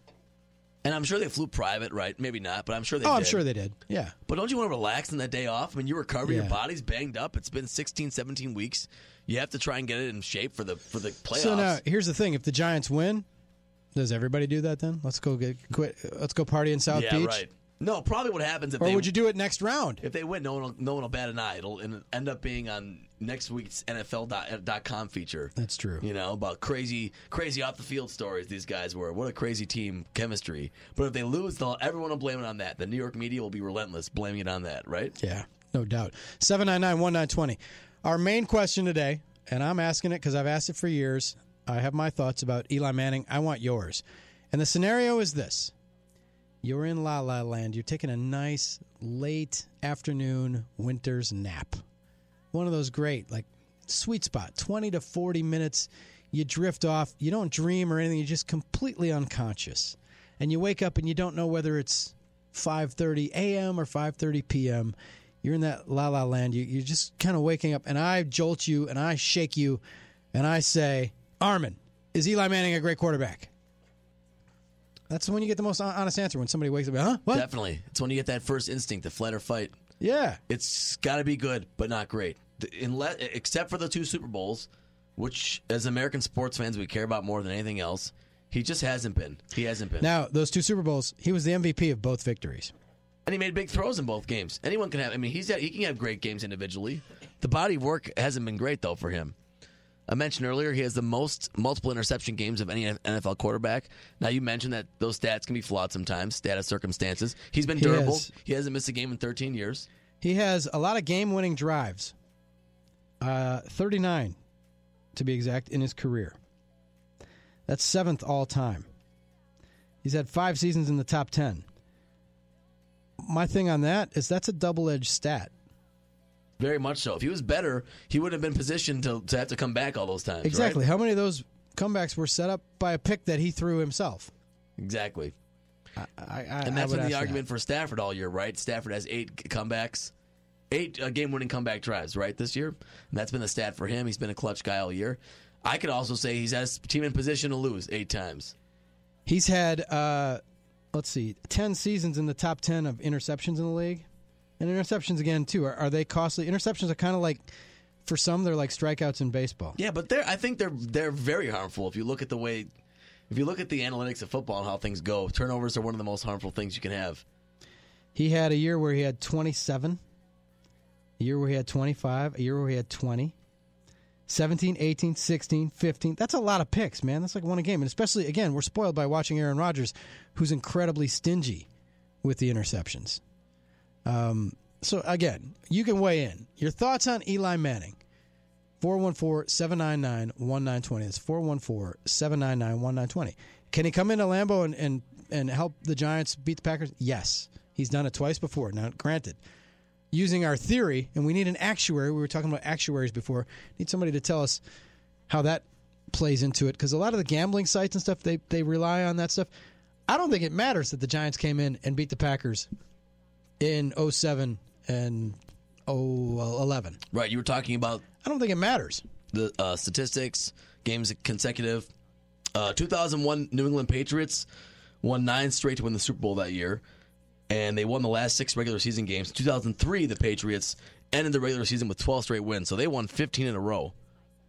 And I'm sure they flew private, right? Maybe not, but I'm sure they. oh, did. I'm sure they did. Yeah. But don't you want to relax in that day off? I mean, you recover, your body's banged up. It's been 16, 17 weeks. You have to try and get it in shape for the for the playoffs. So now here's the thing: if the Giants win, does everybody do that then? Let's go get quit. Let's go party in South yeah, Beach. right. No, probably what happens if Or they would you do it next round? if they win, no one will, no one will bat an eye. It'll end up being on next week's NFL.com feature. That's true. You know about crazy crazy off the field stories these guys were. What a crazy team chemistry. But if they lose, they'll everyone will blame it on that. The New York media will be relentless blaming it on that. Right? Yeah, no doubt. 799-1920. Our main question today, and I'm asking it because I've asked it for years. I have my thoughts about Eli Manning. I want yours. And the scenario is this. You're in La La Land. You're taking a nice late afternoon winter's nap. One of those great, like, sweet spot, 20 to 40 minutes. You drift off. You don't dream or anything. You're just completely unconscious. And you wake up and you don't know whether it's 5:30 a.m. or 5:30 p.m. You're in that la la land. You, you're just kind of waking up, and I jolt you and I shake you, and I say, Armin, is Eli Manning a great quarterback? That's when you get the most honest answer when somebody wakes up. Huh? What? Definitely. It's when you get that first instinct, the flight or fight. Yeah. It's got to be good, but not great. Unless, except for the two Super Bowls, which as American sports fans we care about more than anything else. He just hasn't been. He hasn't been. Now those two Super Bowls, he was the MVP of both victories. and he made big throws in both games. Anyone can have. I mean, he's he can have great games individually. The body of work hasn't been great though for him. I mentioned earlier he has the most multiple interception games of any NFL quarterback. Now you mentioned that those stats can be flawed sometimes, status circumstances. He's been He durable. has. He hasn't missed a game in 13 years. He has a lot of game-winning drives. Uh, 39, to be exact, in his career. That's seventh all time. He's had five seasons in the top ten. My thing on that is that's a double-edged stat. Very much so. If he was better, he wouldn't have been positioned to, to have to come back all those times. Exactly. right? How many of those comebacks were set up by a pick that he threw himself? Exactly. I, I, and that's been the argument for Stafford all year, right? Stafford has eight comebacks, eight uh, game-winning comeback drives, right, this year. And that's been the stat for him. He's been a clutch guy all year. I could also say he's had his team in position to lose eight times. He's had, uh, let's see, 10 seasons in the top 10 of interceptions in the league. And interceptions, again, too, are, are they costly? Interceptions are kind of like, for some, they're like strikeouts in baseball. Yeah, but they're I think they're they're very harmful if you look at the way if you look at the analytics of football and how things go. Turnovers are one of the most harmful things you can have. He had a year where he had 27, a year where he had 25, a year where he had 20, 17, 18, 16, 15. That's a lot of picks, man. That's like one a game. And especially, again, we're spoiled by watching Aaron Rodgers, who's incredibly stingy with the interceptions. Um, so, again, you can weigh in. Your thoughts on Eli Manning. 414 799 1920. That's 414 799 1920. Can he come into Lambeau and, and, and help the Giants beat the Packers? Yes. He's done it twice before. Now, granted, using our theory, and we need an actuary. We were talking about actuaries before. Need somebody to tell us how that plays into it because a lot of the gambling sites and stuff they they rely on that stuff. I don't think it matters that the Giants came in and beat the Packers in 07 and 011. Right, you were talking about I don't think it matters. the uh, statistics, games consecutive. Uh, 2001 New England Patriots won nine straight to win the Super Bowl that year, and they won the last six regular season games. 2003, the Patriots ended the regular season with 12 straight wins, so they won 15 in a row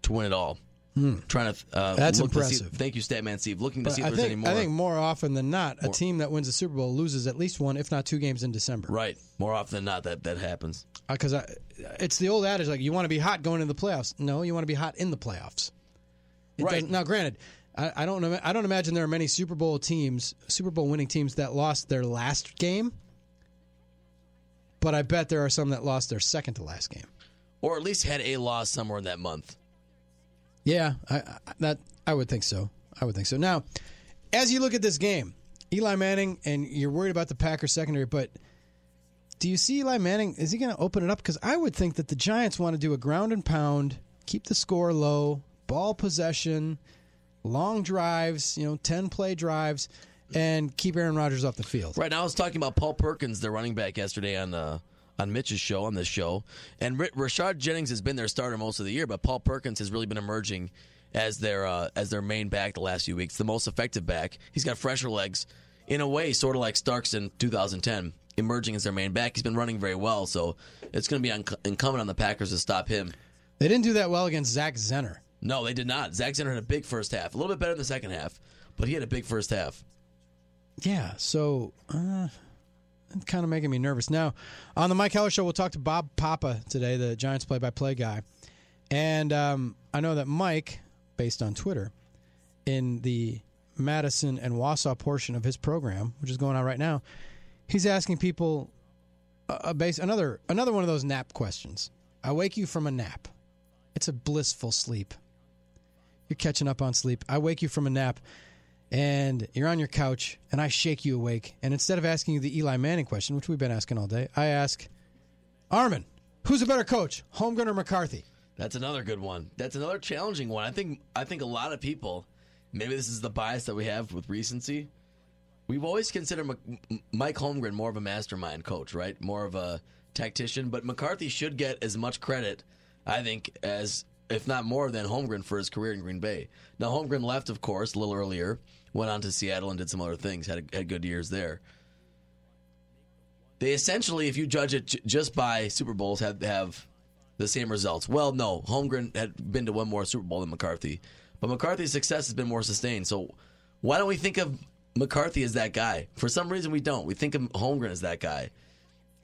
to win it all. Hmm. Trying to uh, That's look to see- impressive. thank you, Statman Steve. Looking to But see if I there's think, any more. I think more often than not, a team that wins the Super Bowl loses at least one, if not two games in December. Right, more often than not that that happens. Because I it's the old adage like you want to be hot going into the playoffs. No, you want to be hot in the playoffs. It Right. Now, granted, I, I don't know. I don't imagine there are many Super Bowl teams, Super Bowl winning teams that lost their last game. But I bet there are some that lost their second to last game. Or at least had a loss somewhere in that month. Yeah, I, I, that I would think so. I would think so. Now, as you look at this game, Eli Manning, and you're worried about the Packers secondary, but do you see Eli Manning? Is he going to open it up? Because I would think that the Giants want to do a ground and pound, keep the score low, ball possession, long drives, you know, ten play drives, and keep Aaron Rodgers off the field. Right now, I was talking about Paul Perkins, the running back, yesterday on uh, on Mitch's show, on this show, and R- Rashard Jennings has been their starter most of the year, but Paul Perkins has really been emerging as their uh, as their main back the last few weeks, the most effective back. He's got fresher legs, in a way, sort of like Starks in 2010, emerging as their main back. He's been running very well, so it's going to be un- incumbent on the Packers to stop him. They didn't do that well against Zach Zenner. No, they did not. Zach Zenner had a big first half, a little bit better in the second half, but he had a big first half. Yeah, so uh, kind of making me nervous. Now, on the Mike Heller Show, we'll talk to Bob Papa today, the Giants play-by-play guy, and um, I know that Mike, based on Twitter, in the Madison and Wausau portion of his program, which is going on right now, he's asking people a, a base another another one of those nap questions. I wake you from a nap. It's a blissful sleep. You're catching up on sleep. I wake you from a nap and you're on your couch and I shake you awake. And instead of asking you the Eli Manning question, which we've been asking all day, I ask, Armin, who's a better coach, Holmgren or McCarthy? That's another good one. That's another challenging one. I think I think a lot of people, maybe this is the bias that we have with recency. We've always considered M- Mike Holmgren more of a mastermind coach, right? More of a tactician, but McCarthy should get as much credit, I think, as if not more than Holmgren for his career in Green Bay. Now Holmgren left, of course, a little earlier, went on to Seattle and did some other things, had had good years there. They essentially, if you judge it j- just by Super Bowls, have have the same results. Well, no, Holmgren had been to one more Super Bowl than McCarthy, but McCarthy's success has been more sustained. So why don't we think of McCarthy as that guy? For some reason, we don't. We think of Holmgren as that guy,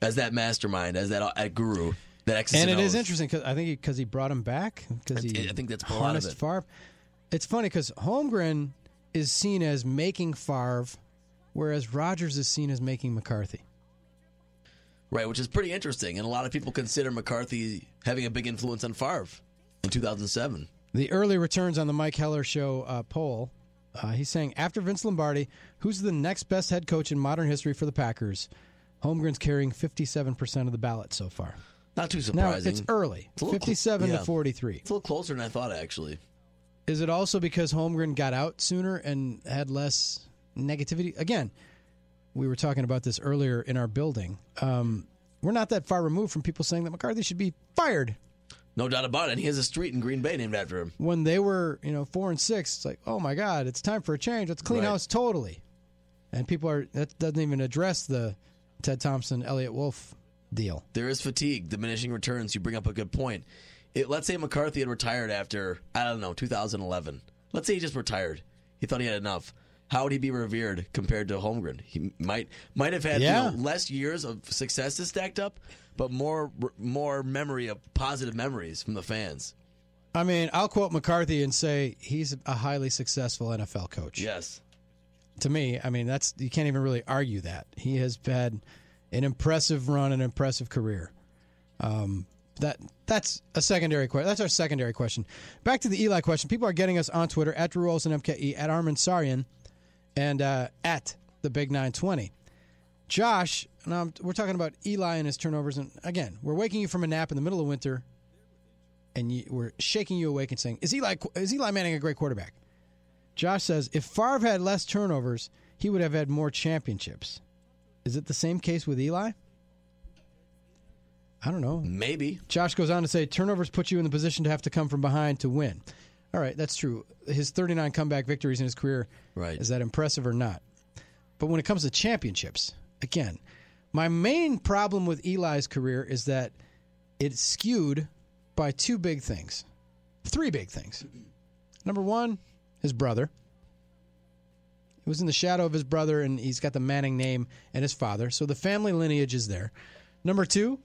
as that mastermind, as that guru. That X's and it and is interesting because I think because he brought him back because he I think that's lot of it. Favre. It's funny because Holmgren is seen as making Favre, whereas Rodgers is seen as making McCarthy. Right, which is pretty interesting, and a lot of people consider McCarthy having a big influence on Favre in 2007. The early returns on the Mike Heller show uh, poll. Uh, he's saying after Vince Lombardi, who's the next best head coach in modern history for the Packers? Holmgren's carrying 57% of the ballot so far. Not too surprising. Now, it's early. It's a little cl- 57 yeah. to 43. It's a little closer than I thought, actually. Is it also because Holmgren got out sooner and had less negativity? Again, we were talking about this earlier in our building. Um, we're not that far removed from people saying that McCarthy should be fired. No doubt about it. And he has a street in Green Bay named after him. When they were, you know, four and six, it's like, oh my God, it's time for a change. Let's clean Right. house totally. And people are that doesn't even address the Ted Thompson, Eliot Wolf deal. There is fatigue, diminishing returns. You bring up a good point. It, let's say McCarthy had retired after, I don't know, 2011. Let's say he just retired. He thought he had enough. How would he be revered compared to Holmgren? He might might have had you know, less years of successes stacked up, but more more memory of positive memories from the fans. I mean, I'll quote McCarthy and say he's a highly successful NFL coach. Yes. To me, I mean, that's you can't even really argue that. He has had an impressive run, an impressive career. Um, that that's a secondary question. That's our secondary question. Back to the Eli question. People are getting us on Twitter at Drew Olson MKE at Armin Sarian and uh, at the Big Nine Twenty. Josh, now we're talking about Eli and his turnovers, and again, we're waking you from a nap in the middle of winter, and you, we're shaking you awake and saying, "Is Eli is Eli Manning a great quarterback?" Josh says, "If Favre had less turnovers, he would have had more championships." Is it the same case with Eli? I don't know. Maybe. Josh goes on to say, "Turnovers put you in the position to have to come from behind to win." All right, that's true. His 39 comeback victories in his career, right? Is that impressive or not? But when it comes to championships, again, my main problem with Eli's career is that it's skewed by two big things. Three big things. Number one, his brother. He was in the shadow of his brother, and he's got the Manning name and his father. So the family lineage is there. Number two,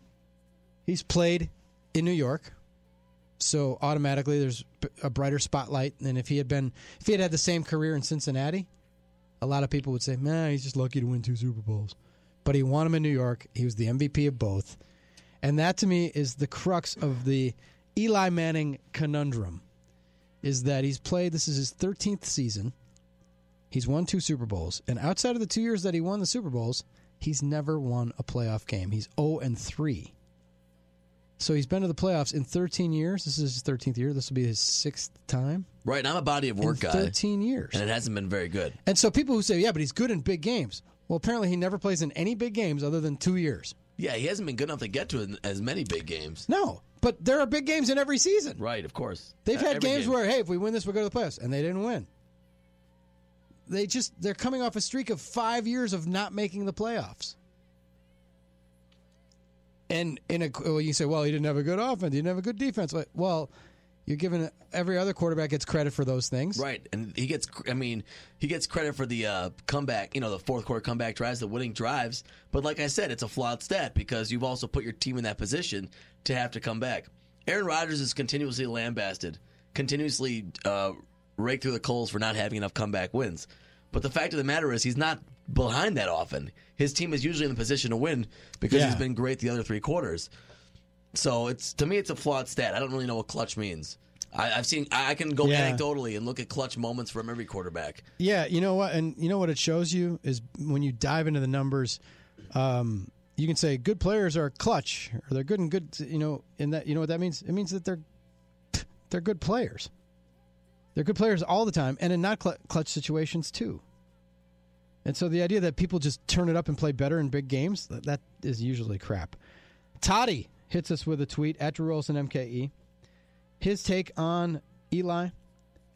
he's played in New York. So automatically there's a brighter spotlight than if he had been if he had had the same career in Cincinnati. A lot of people would say, "Man, he's just lucky to win two Super Bowls." But he won them in New York. He was the MVP of both. And that to me is the crux of the Eli Manning conundrum is that he's played this is his 13th season. He's won two Super Bowls, and outside of the 2 years that he won the Super Bowls, he's never won a playoff game. He's 0 and 3. So he's been to the playoffs in 13 years. This is his 13th year. This will be his sixth time. Right, and I'm a body of work in guy. 13 years. And it hasn't been very good. And so people who say, yeah, but he's good in big games. Well, apparently he never plays in any big games other than two years. Yeah, he hasn't been good enough to get to as many big games. No, but there are big games in every season. Right, of course. They've Uh, had every games game. where, hey, if we win this, we'll go to the playoffs, and they didn't win. They just they're coming off a streak of five years of not making the playoffs. And in a well, you say, well, he didn't have a good offense, he didn't have a good defense. Well, you're giving every other quarterback gets credit for those things. Right, and he gets. I mean, he gets credit for the uh, comeback. You know, the fourth quarter comeback drives, the winning drives. But like I said, it's a flawed stat because you've also put your team in that position to have to come back. Aaron Rodgers is continuously lambasted, continuously uh, raked through the coals for not having enough comeback wins. But the fact of the matter is, he's not behind that often. His team is usually in the position to win because Yeah. he's been great the other three quarters. So it's to me, it's a flawed stat. I don't really know what clutch means. I, I've seen. I can go Yeah. anecdotally and look at clutch moments from every quarterback. Yeah, you know what, and you know what it shows you is when you dive into the numbers, um, you can say good players are clutch or they're good and good. You know, in that you know what that means. It means that they're they're good players. They're good players all the time, and in not cl- clutch situations too. And so the idea that people just turn it up and play better in big games that, that is usually crap. Toddy hits us with a tweet at Drew Olson MKE. His take on Eli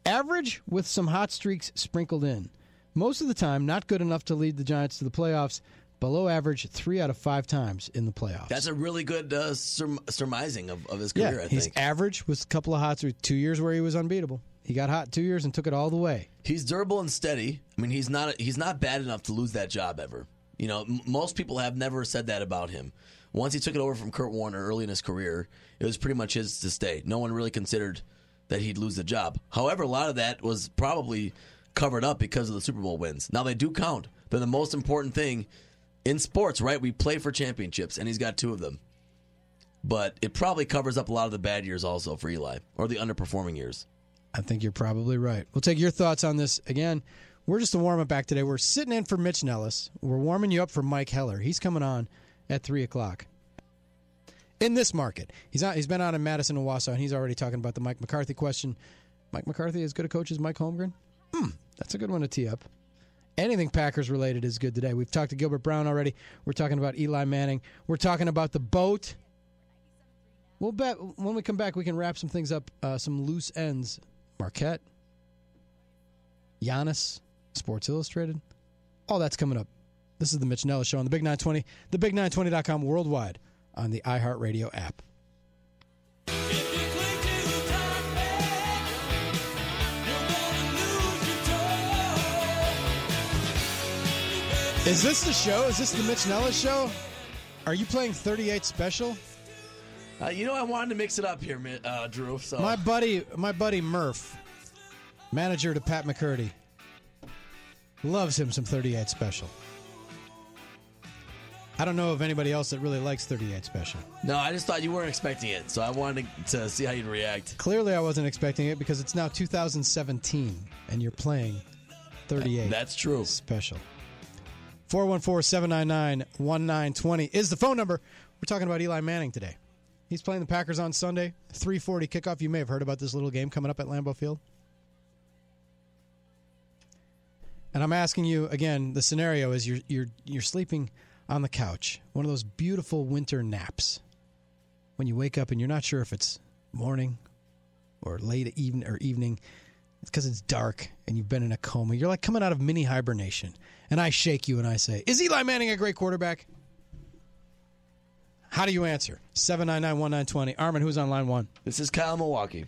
average with some hot streaks sprinkled in. Most of the time, not good enough to lead the Giants to the playoffs. Below average three out of five times in the playoffs. That's a really good uh, surm- surmising of, of his yeah, career. I he's think average with a couple of hot streaks. Two years where he was unbeatable. He got hot two years and took it all the way. he's durable and steady. I mean, he's not he's not bad enough to lose that job ever. You know, m- most people have never said that about him. once he took it over from Kurt Warner early in his career, it was pretty much his to stay. No one really considered that he'd lose the job. However, a lot of that was probably covered up because of the Super Bowl wins. Now they do count. They're the most important thing in sports, right? We play for championships, and he's got two of them. But it probably covers up a lot of the bad years also for Eli, or the underperforming years. I think you're probably right. We'll take your thoughts on this again. We're just a warm up back today. We're sitting in for Mitch Nelles. We're warming you up for Mike Heller. He's coming on at three o'clock. In this market, he's on, he's been on in Madison and Wausau, and he's already talking about the Mike McCarthy question. Mike McCarthy as good a coach as Mike Holmgren? Hmm, that's a good one to tee up. Anything Packers related is good today. We've talked to Gilbert Brown already. We're talking about Eli Manning. We're talking about the boat. We'll bet when we come back, we can wrap some things up, uh, some loose ends. Marquette, Giannis, Sports Illustrated. All that's coming up. This is the Mitch Nelles Show on the Big 920, thebig920.com worldwide on the iHeartRadio app. Is this the show? Is this the Mitch Nelles Show? Are you playing 38 Special? Uh, you know, I wanted to mix it up here, uh, Drew. So My buddy, my buddy Murph, manager to Pat McCurdy, loves him some 38 Special. I don't know of anybody else that really likes 38 Special. no, I just thought you weren't expecting it, so I wanted to, to see how you'd react. Clearly, I wasn't expecting it because it's now 2017 and you're playing 38. That's true. Special. 414 799 1920 is the phone number. We're talking about Eli Manning today. He's playing the Packers on Sunday, 340 kickoff. You may have heard about this little game coming up at Lambeau Field. And I'm asking you again, the scenario is you're you're you're sleeping on the couch, one of those beautiful winter naps. When you wake up and you're not sure if it's morning or late evening or evening, it's because it's dark and you've been in a coma. You're like coming out of mini hibernation. And I shake you and I say, Is Eli Manning a great quarterback? How do you answer? 799 1920. Armin, who's on line one? This is Kyle Milwaukee.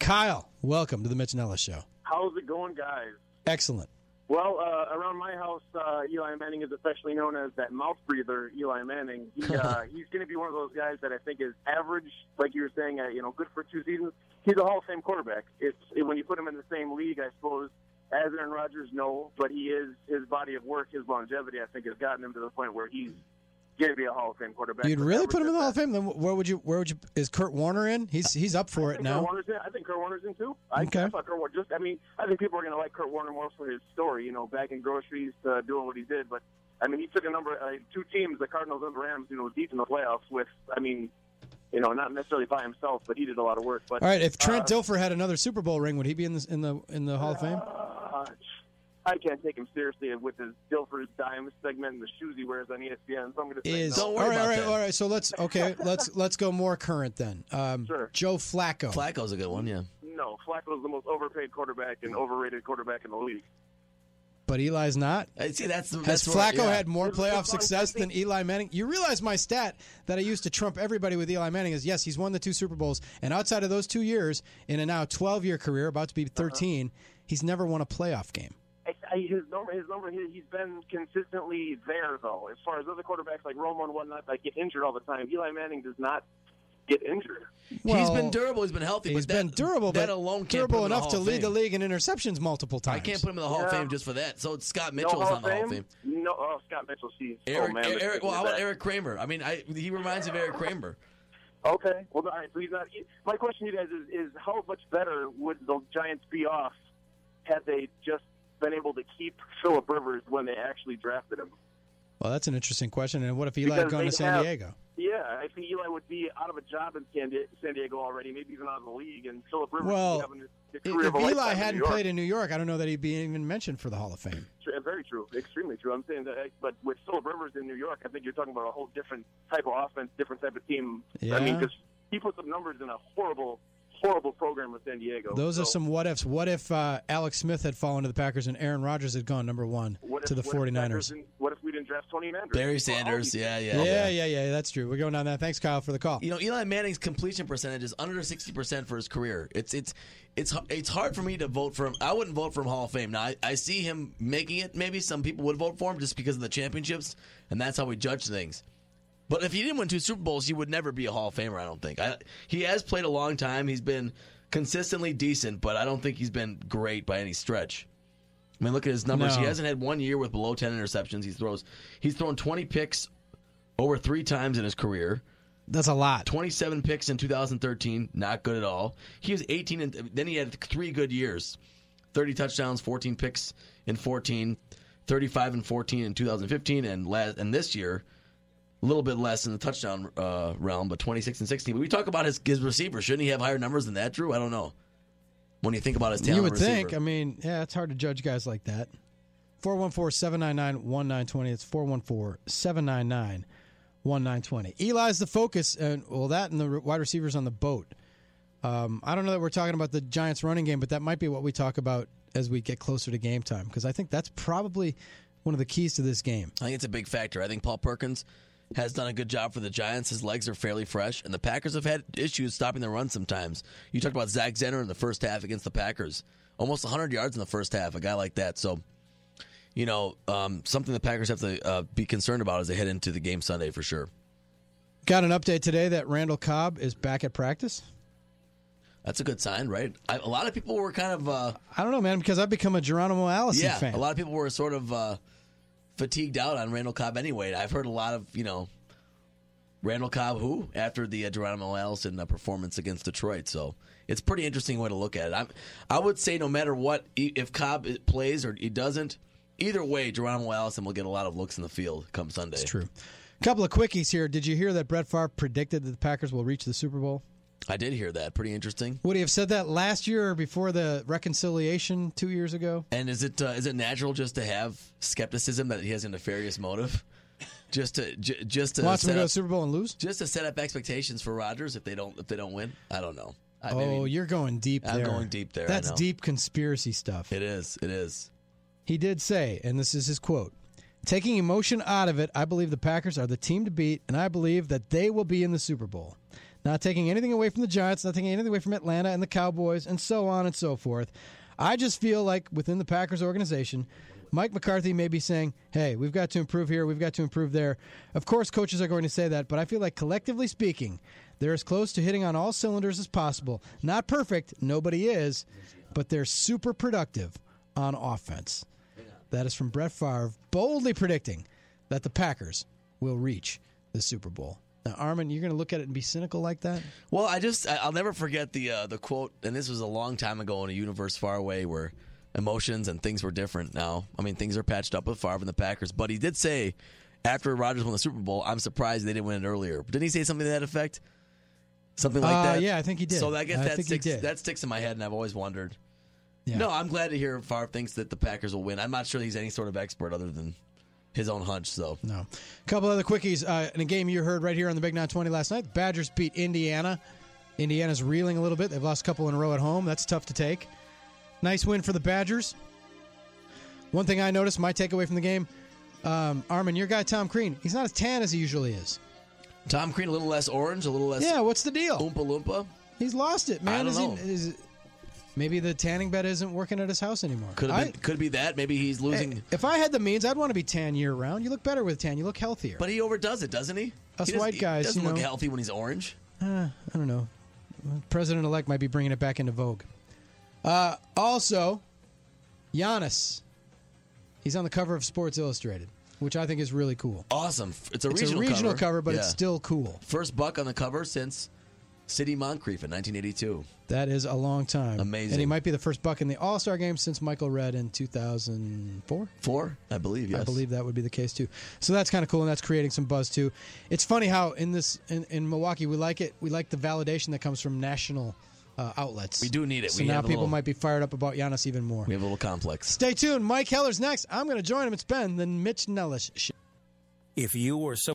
Kyle, welcome to the Mitch Nelles Show. How's it going, guys? Excellent. Well, uh, around my house, uh, Eli Manning is affectionately known as that mouth breather, Eli Manning. He, uh, he's going to be one of those guys that I think is average, like you were saying, uh, you know, good for two seasons. He's a Hall of Fame quarterback. It's it, when you put him in the same league, I suppose, as Aaron Rodgers, no, but he is his body of work, his longevity, I think, has gotten him to the point where he's going to be a Hall of Fame quarterback. You'd really put him in the Hall of Fame? Then where would you? Where would you? Is Kurt Warner in? He's he's up for I it Kurt now. Warner's in. I think Kurt Warner's in too. I, Okay. I thought Kurt Warner just. I mean, I think people are going to like Kurt Warner more for his story. You know, bagging groceries, uh, doing what he did. But I mean, he took a number, uh, two teams, the Cardinals and the Rams, you know, deep in the playoffs. With, I mean, you know, not necessarily by himself, but he did a lot of work. But All right, if Trent uh, Dilfer had another Super Bowl ring, would he be in the in the in the Hall of Fame? Uh, I can't take him seriously with his Dilfer's Dime segment and the shoes he wears on ESPN. So I'm going to say Is no. all right, all right, all right. So let's okay, let's let's go more current then. Um, Sure. Joe Flacco. Flacco's a good one, yeah. No, Flacco's the most overpaid quarterback and overrated quarterback in the league. But Eli's not. I See, that's Has that's where- Flacco yeah. had more playoff success than Eli Manning? You realize my stat that I used to trump everybody with Eli Manning is yes, he's won the two Super Bowls, and outside of those two years, in a now 12 year career, about to be 13, he's never won a playoff game. I, I, his number, his number, he, he's been consistently there though. As far as other quarterbacks like Romo and whatnot, that get injured all the time. Eli Manning does not get injured. He's been durable. He's been healthy. He's but that, been durable, That but alone can't durable put him in the enough Hall to lead the league in interceptions multiple times. I can't put him in the Hall of Fame just for that. So Scott No Mitchell's Hall on the Hall of Fame. No, oh, Scott Mitchell. Geez. Oh, Eric, oh, man, Eric, well, how about. Erik Kramer? I mean, I, he reminds me of Erik Kramer. Okay. Well, all right. So he's not. My question to you guys is, is how much better would the Giants be off had they just been able to keep Philip Rivers when they actually drafted him? Well, that's an interesting question. And what if Eli had gone to San have- Diego? Yeah, I think Eli would be out of a job in San Diego, San Diego already, maybe even out of the league, and Philip Rivers Well, having the If career of a Eli in hadn't York. played in New York, I don't know that he'd be even mentioned for the Hall of Fame. Very true, extremely true. I'm saying that, but with Philip Rivers in New York, I think you're talking about a whole different type of offense, different type of team. I mean, because he put some numbers in a horrible, horrible program with San Diego. Those are some what ifs. What if uh, Alex Smith had fallen to the Packers and Aaron Rodgers had gone number one what if, to the what if 49ers? Packers What if we didn't draft Tony Manders? Barry Well, all Sanders, these- yeah, yeah, yeah, yeah, yeah, That's true. We're going down that. Thanks, Kyle, for the call. You know, Eli Manning's completion percentage is under sixty percent for his career. It's it's it's it's hard for me to vote for him. I wouldn't vote for him Hall of Fame. Now I, I see him making it. Maybe some people would vote for him just because of the championships, and that's how we judge things. But if he didn't win two Super Bowls, he would never be a Hall of Famer. I don't think. I, he has played a long time. He's been consistently decent, but I don't think he's been great by any stretch. I mean, look at his numbers. No. He hasn't had one year with below ten interceptions. He throws. He's thrown twenty picks over three times in his career. That's a lot. 27 picks in 2013, not good at all. He was 18, and then he had three good years 30 touchdowns, 14 picks in 14, 35 and 14 in 2015, and last, and this year, a little bit less in the touchdown uh, realm, but 26 and 16. But we talk about his, his receivers. Shouldn't he have higher numbers than that, Drew? I don't know. When you think about his talent, You would receiver. think. I mean, yeah, it's hard to judge guys like that. 414 799 1920. It's 414 799 1920. Eli's the focus, and well, that and the wide receivers on the boat. Um, I don't know that we're talking about the Giants running game, but that might be what we talk about as we get closer to game time, because I think that's probably one of the keys to this game. I think it's a big factor. I think Paul Perkins has done a good job for the Giants. His legs are fairly fresh, and the Packers have had issues stopping the run sometimes. You talked about Zach Zenner in the first half against the Packers, almost 100 yards in the first half, a guy like that. So, you know, um, something the Packers have to uh, be concerned about as they head into the game Sunday for sure. Got an update today that Randall Cobb is back at practice. That's a good sign, right? I, a lot of people were kind of. Uh, I don't know, man, because I've become a Geronimo Allison yeah, fan. a lot of people were sort of uh, fatigued out on Randall Cobb anyway. I've heard a lot of you know Randall Cobb who after the uh, Geronimo Allison uh, performance against Detroit. So it's pretty interesting way to look at it. I'm, I would say no matter what, if Cobb plays or he doesn't, either way, Geronimo Allison will get a lot of looks in the field come Sunday. It's true. A Couple of quickies here. Did you hear that Brett Favre predicted that the Packers will reach the Super Bowl? I did hear that. Pretty interesting. Would he have said that last year or before the reconciliation two years ago? And is it uh, is it natural just to have skepticism that he has a nefarious motive? Just to j- just to Watch set go to Super Bowl and lose? just to set up expectations for Rodgers if they don't if they don't win. I don't know. I, oh, maybe- you're going deep I'm there. going deep there, That's deep conspiracy stuff. It is. It is. He did say, and this is his quote Taking emotion out of it, I believe the Packers are the team to beat, and I believe that they will be in the Super Bowl. Not taking anything away from the Giants, not taking anything away from Atlanta and the Cowboys, and so on and so forth. I just feel like within the Packers organization, Mike McCarthy may be saying, hey, we've got to improve here, we've got to improve there. Of course, coaches are going to say that, but I feel like collectively speaking, they're as close to hitting on all cylinders as possible. Not perfect, nobody is, but they're super productive on offense. That is from Brett Favre, boldly predicting that the Packers will reach the Super Bowl. Now, Armin, you're going to look at it and be cynical like that? Well, I just I'll never forget the uh, the quote, and this was a long time ago in a universe far away where emotions and things were different. Now, I mean, things are patched up with Favre and the Packers, but he did say after Rodgers won the Super Bowl, I'm surprised they didn't win it earlier. Didn't he say something to that effect? Something like Uh, that. yeah, I think he did. So I guess I that sticks that sticks in my head, and I've always wondered. Yeah. No, I'm glad to hear Favre thinks that the Packers will win. I'm not sure he's any sort of expert other than his own hunch. So No. A couple other quickies. Uh, in a game you heard right here on the Big 920 last night, the Badgers beat Indiana. Indiana's reeling a little bit. They've lost a couple in a row at home. That's tough to take. Nice win for the Badgers. One thing I noticed, my takeaway from the game, um, Armin, your guy Tom Crean, he's not as tan as he usually is. Tom Crean a little less orange, a little less. Yeah, what's the deal? Oompa loompa. He's lost it, man. Is he- is- maybe the tanning bed isn't working at his house anymore. Could have been. Could be that. Maybe he's losing. Hey, if I had the means, I'd want to be tan year round. You look better with tan. You look healthier. But he overdoes it, doesn't he? Us He doesn't- white guys, he doesn't you look know. healthy when he's orange. Uh, I don't know. President elect might be bringing it back into vogue. Uh, also, Giannis. He's on the cover of Sports Illustrated, which I think is really cool. Awesome. It's a It's a regional, regional cover, but it's Yeah. still cool. First buck on the cover since Sidney Moncrief in 1982. That is a long time. Amazing. And he might be the first buck in the All Star game since Michael Redd in 2004. Four, I believe. Yes. I believe that would be the case too. So that's kind of cool, and that's creating some buzz too. It's funny how in this in, in Milwaukee we like it. We like the validation that comes from national uh, outlets. We do need it. So We now people little- might be fired up about Giannis even more. We have a little complex. Stay tuned. Mike Heller's next. I'm going to join him. It's Ben, then Mitch Nelles Show. If you or so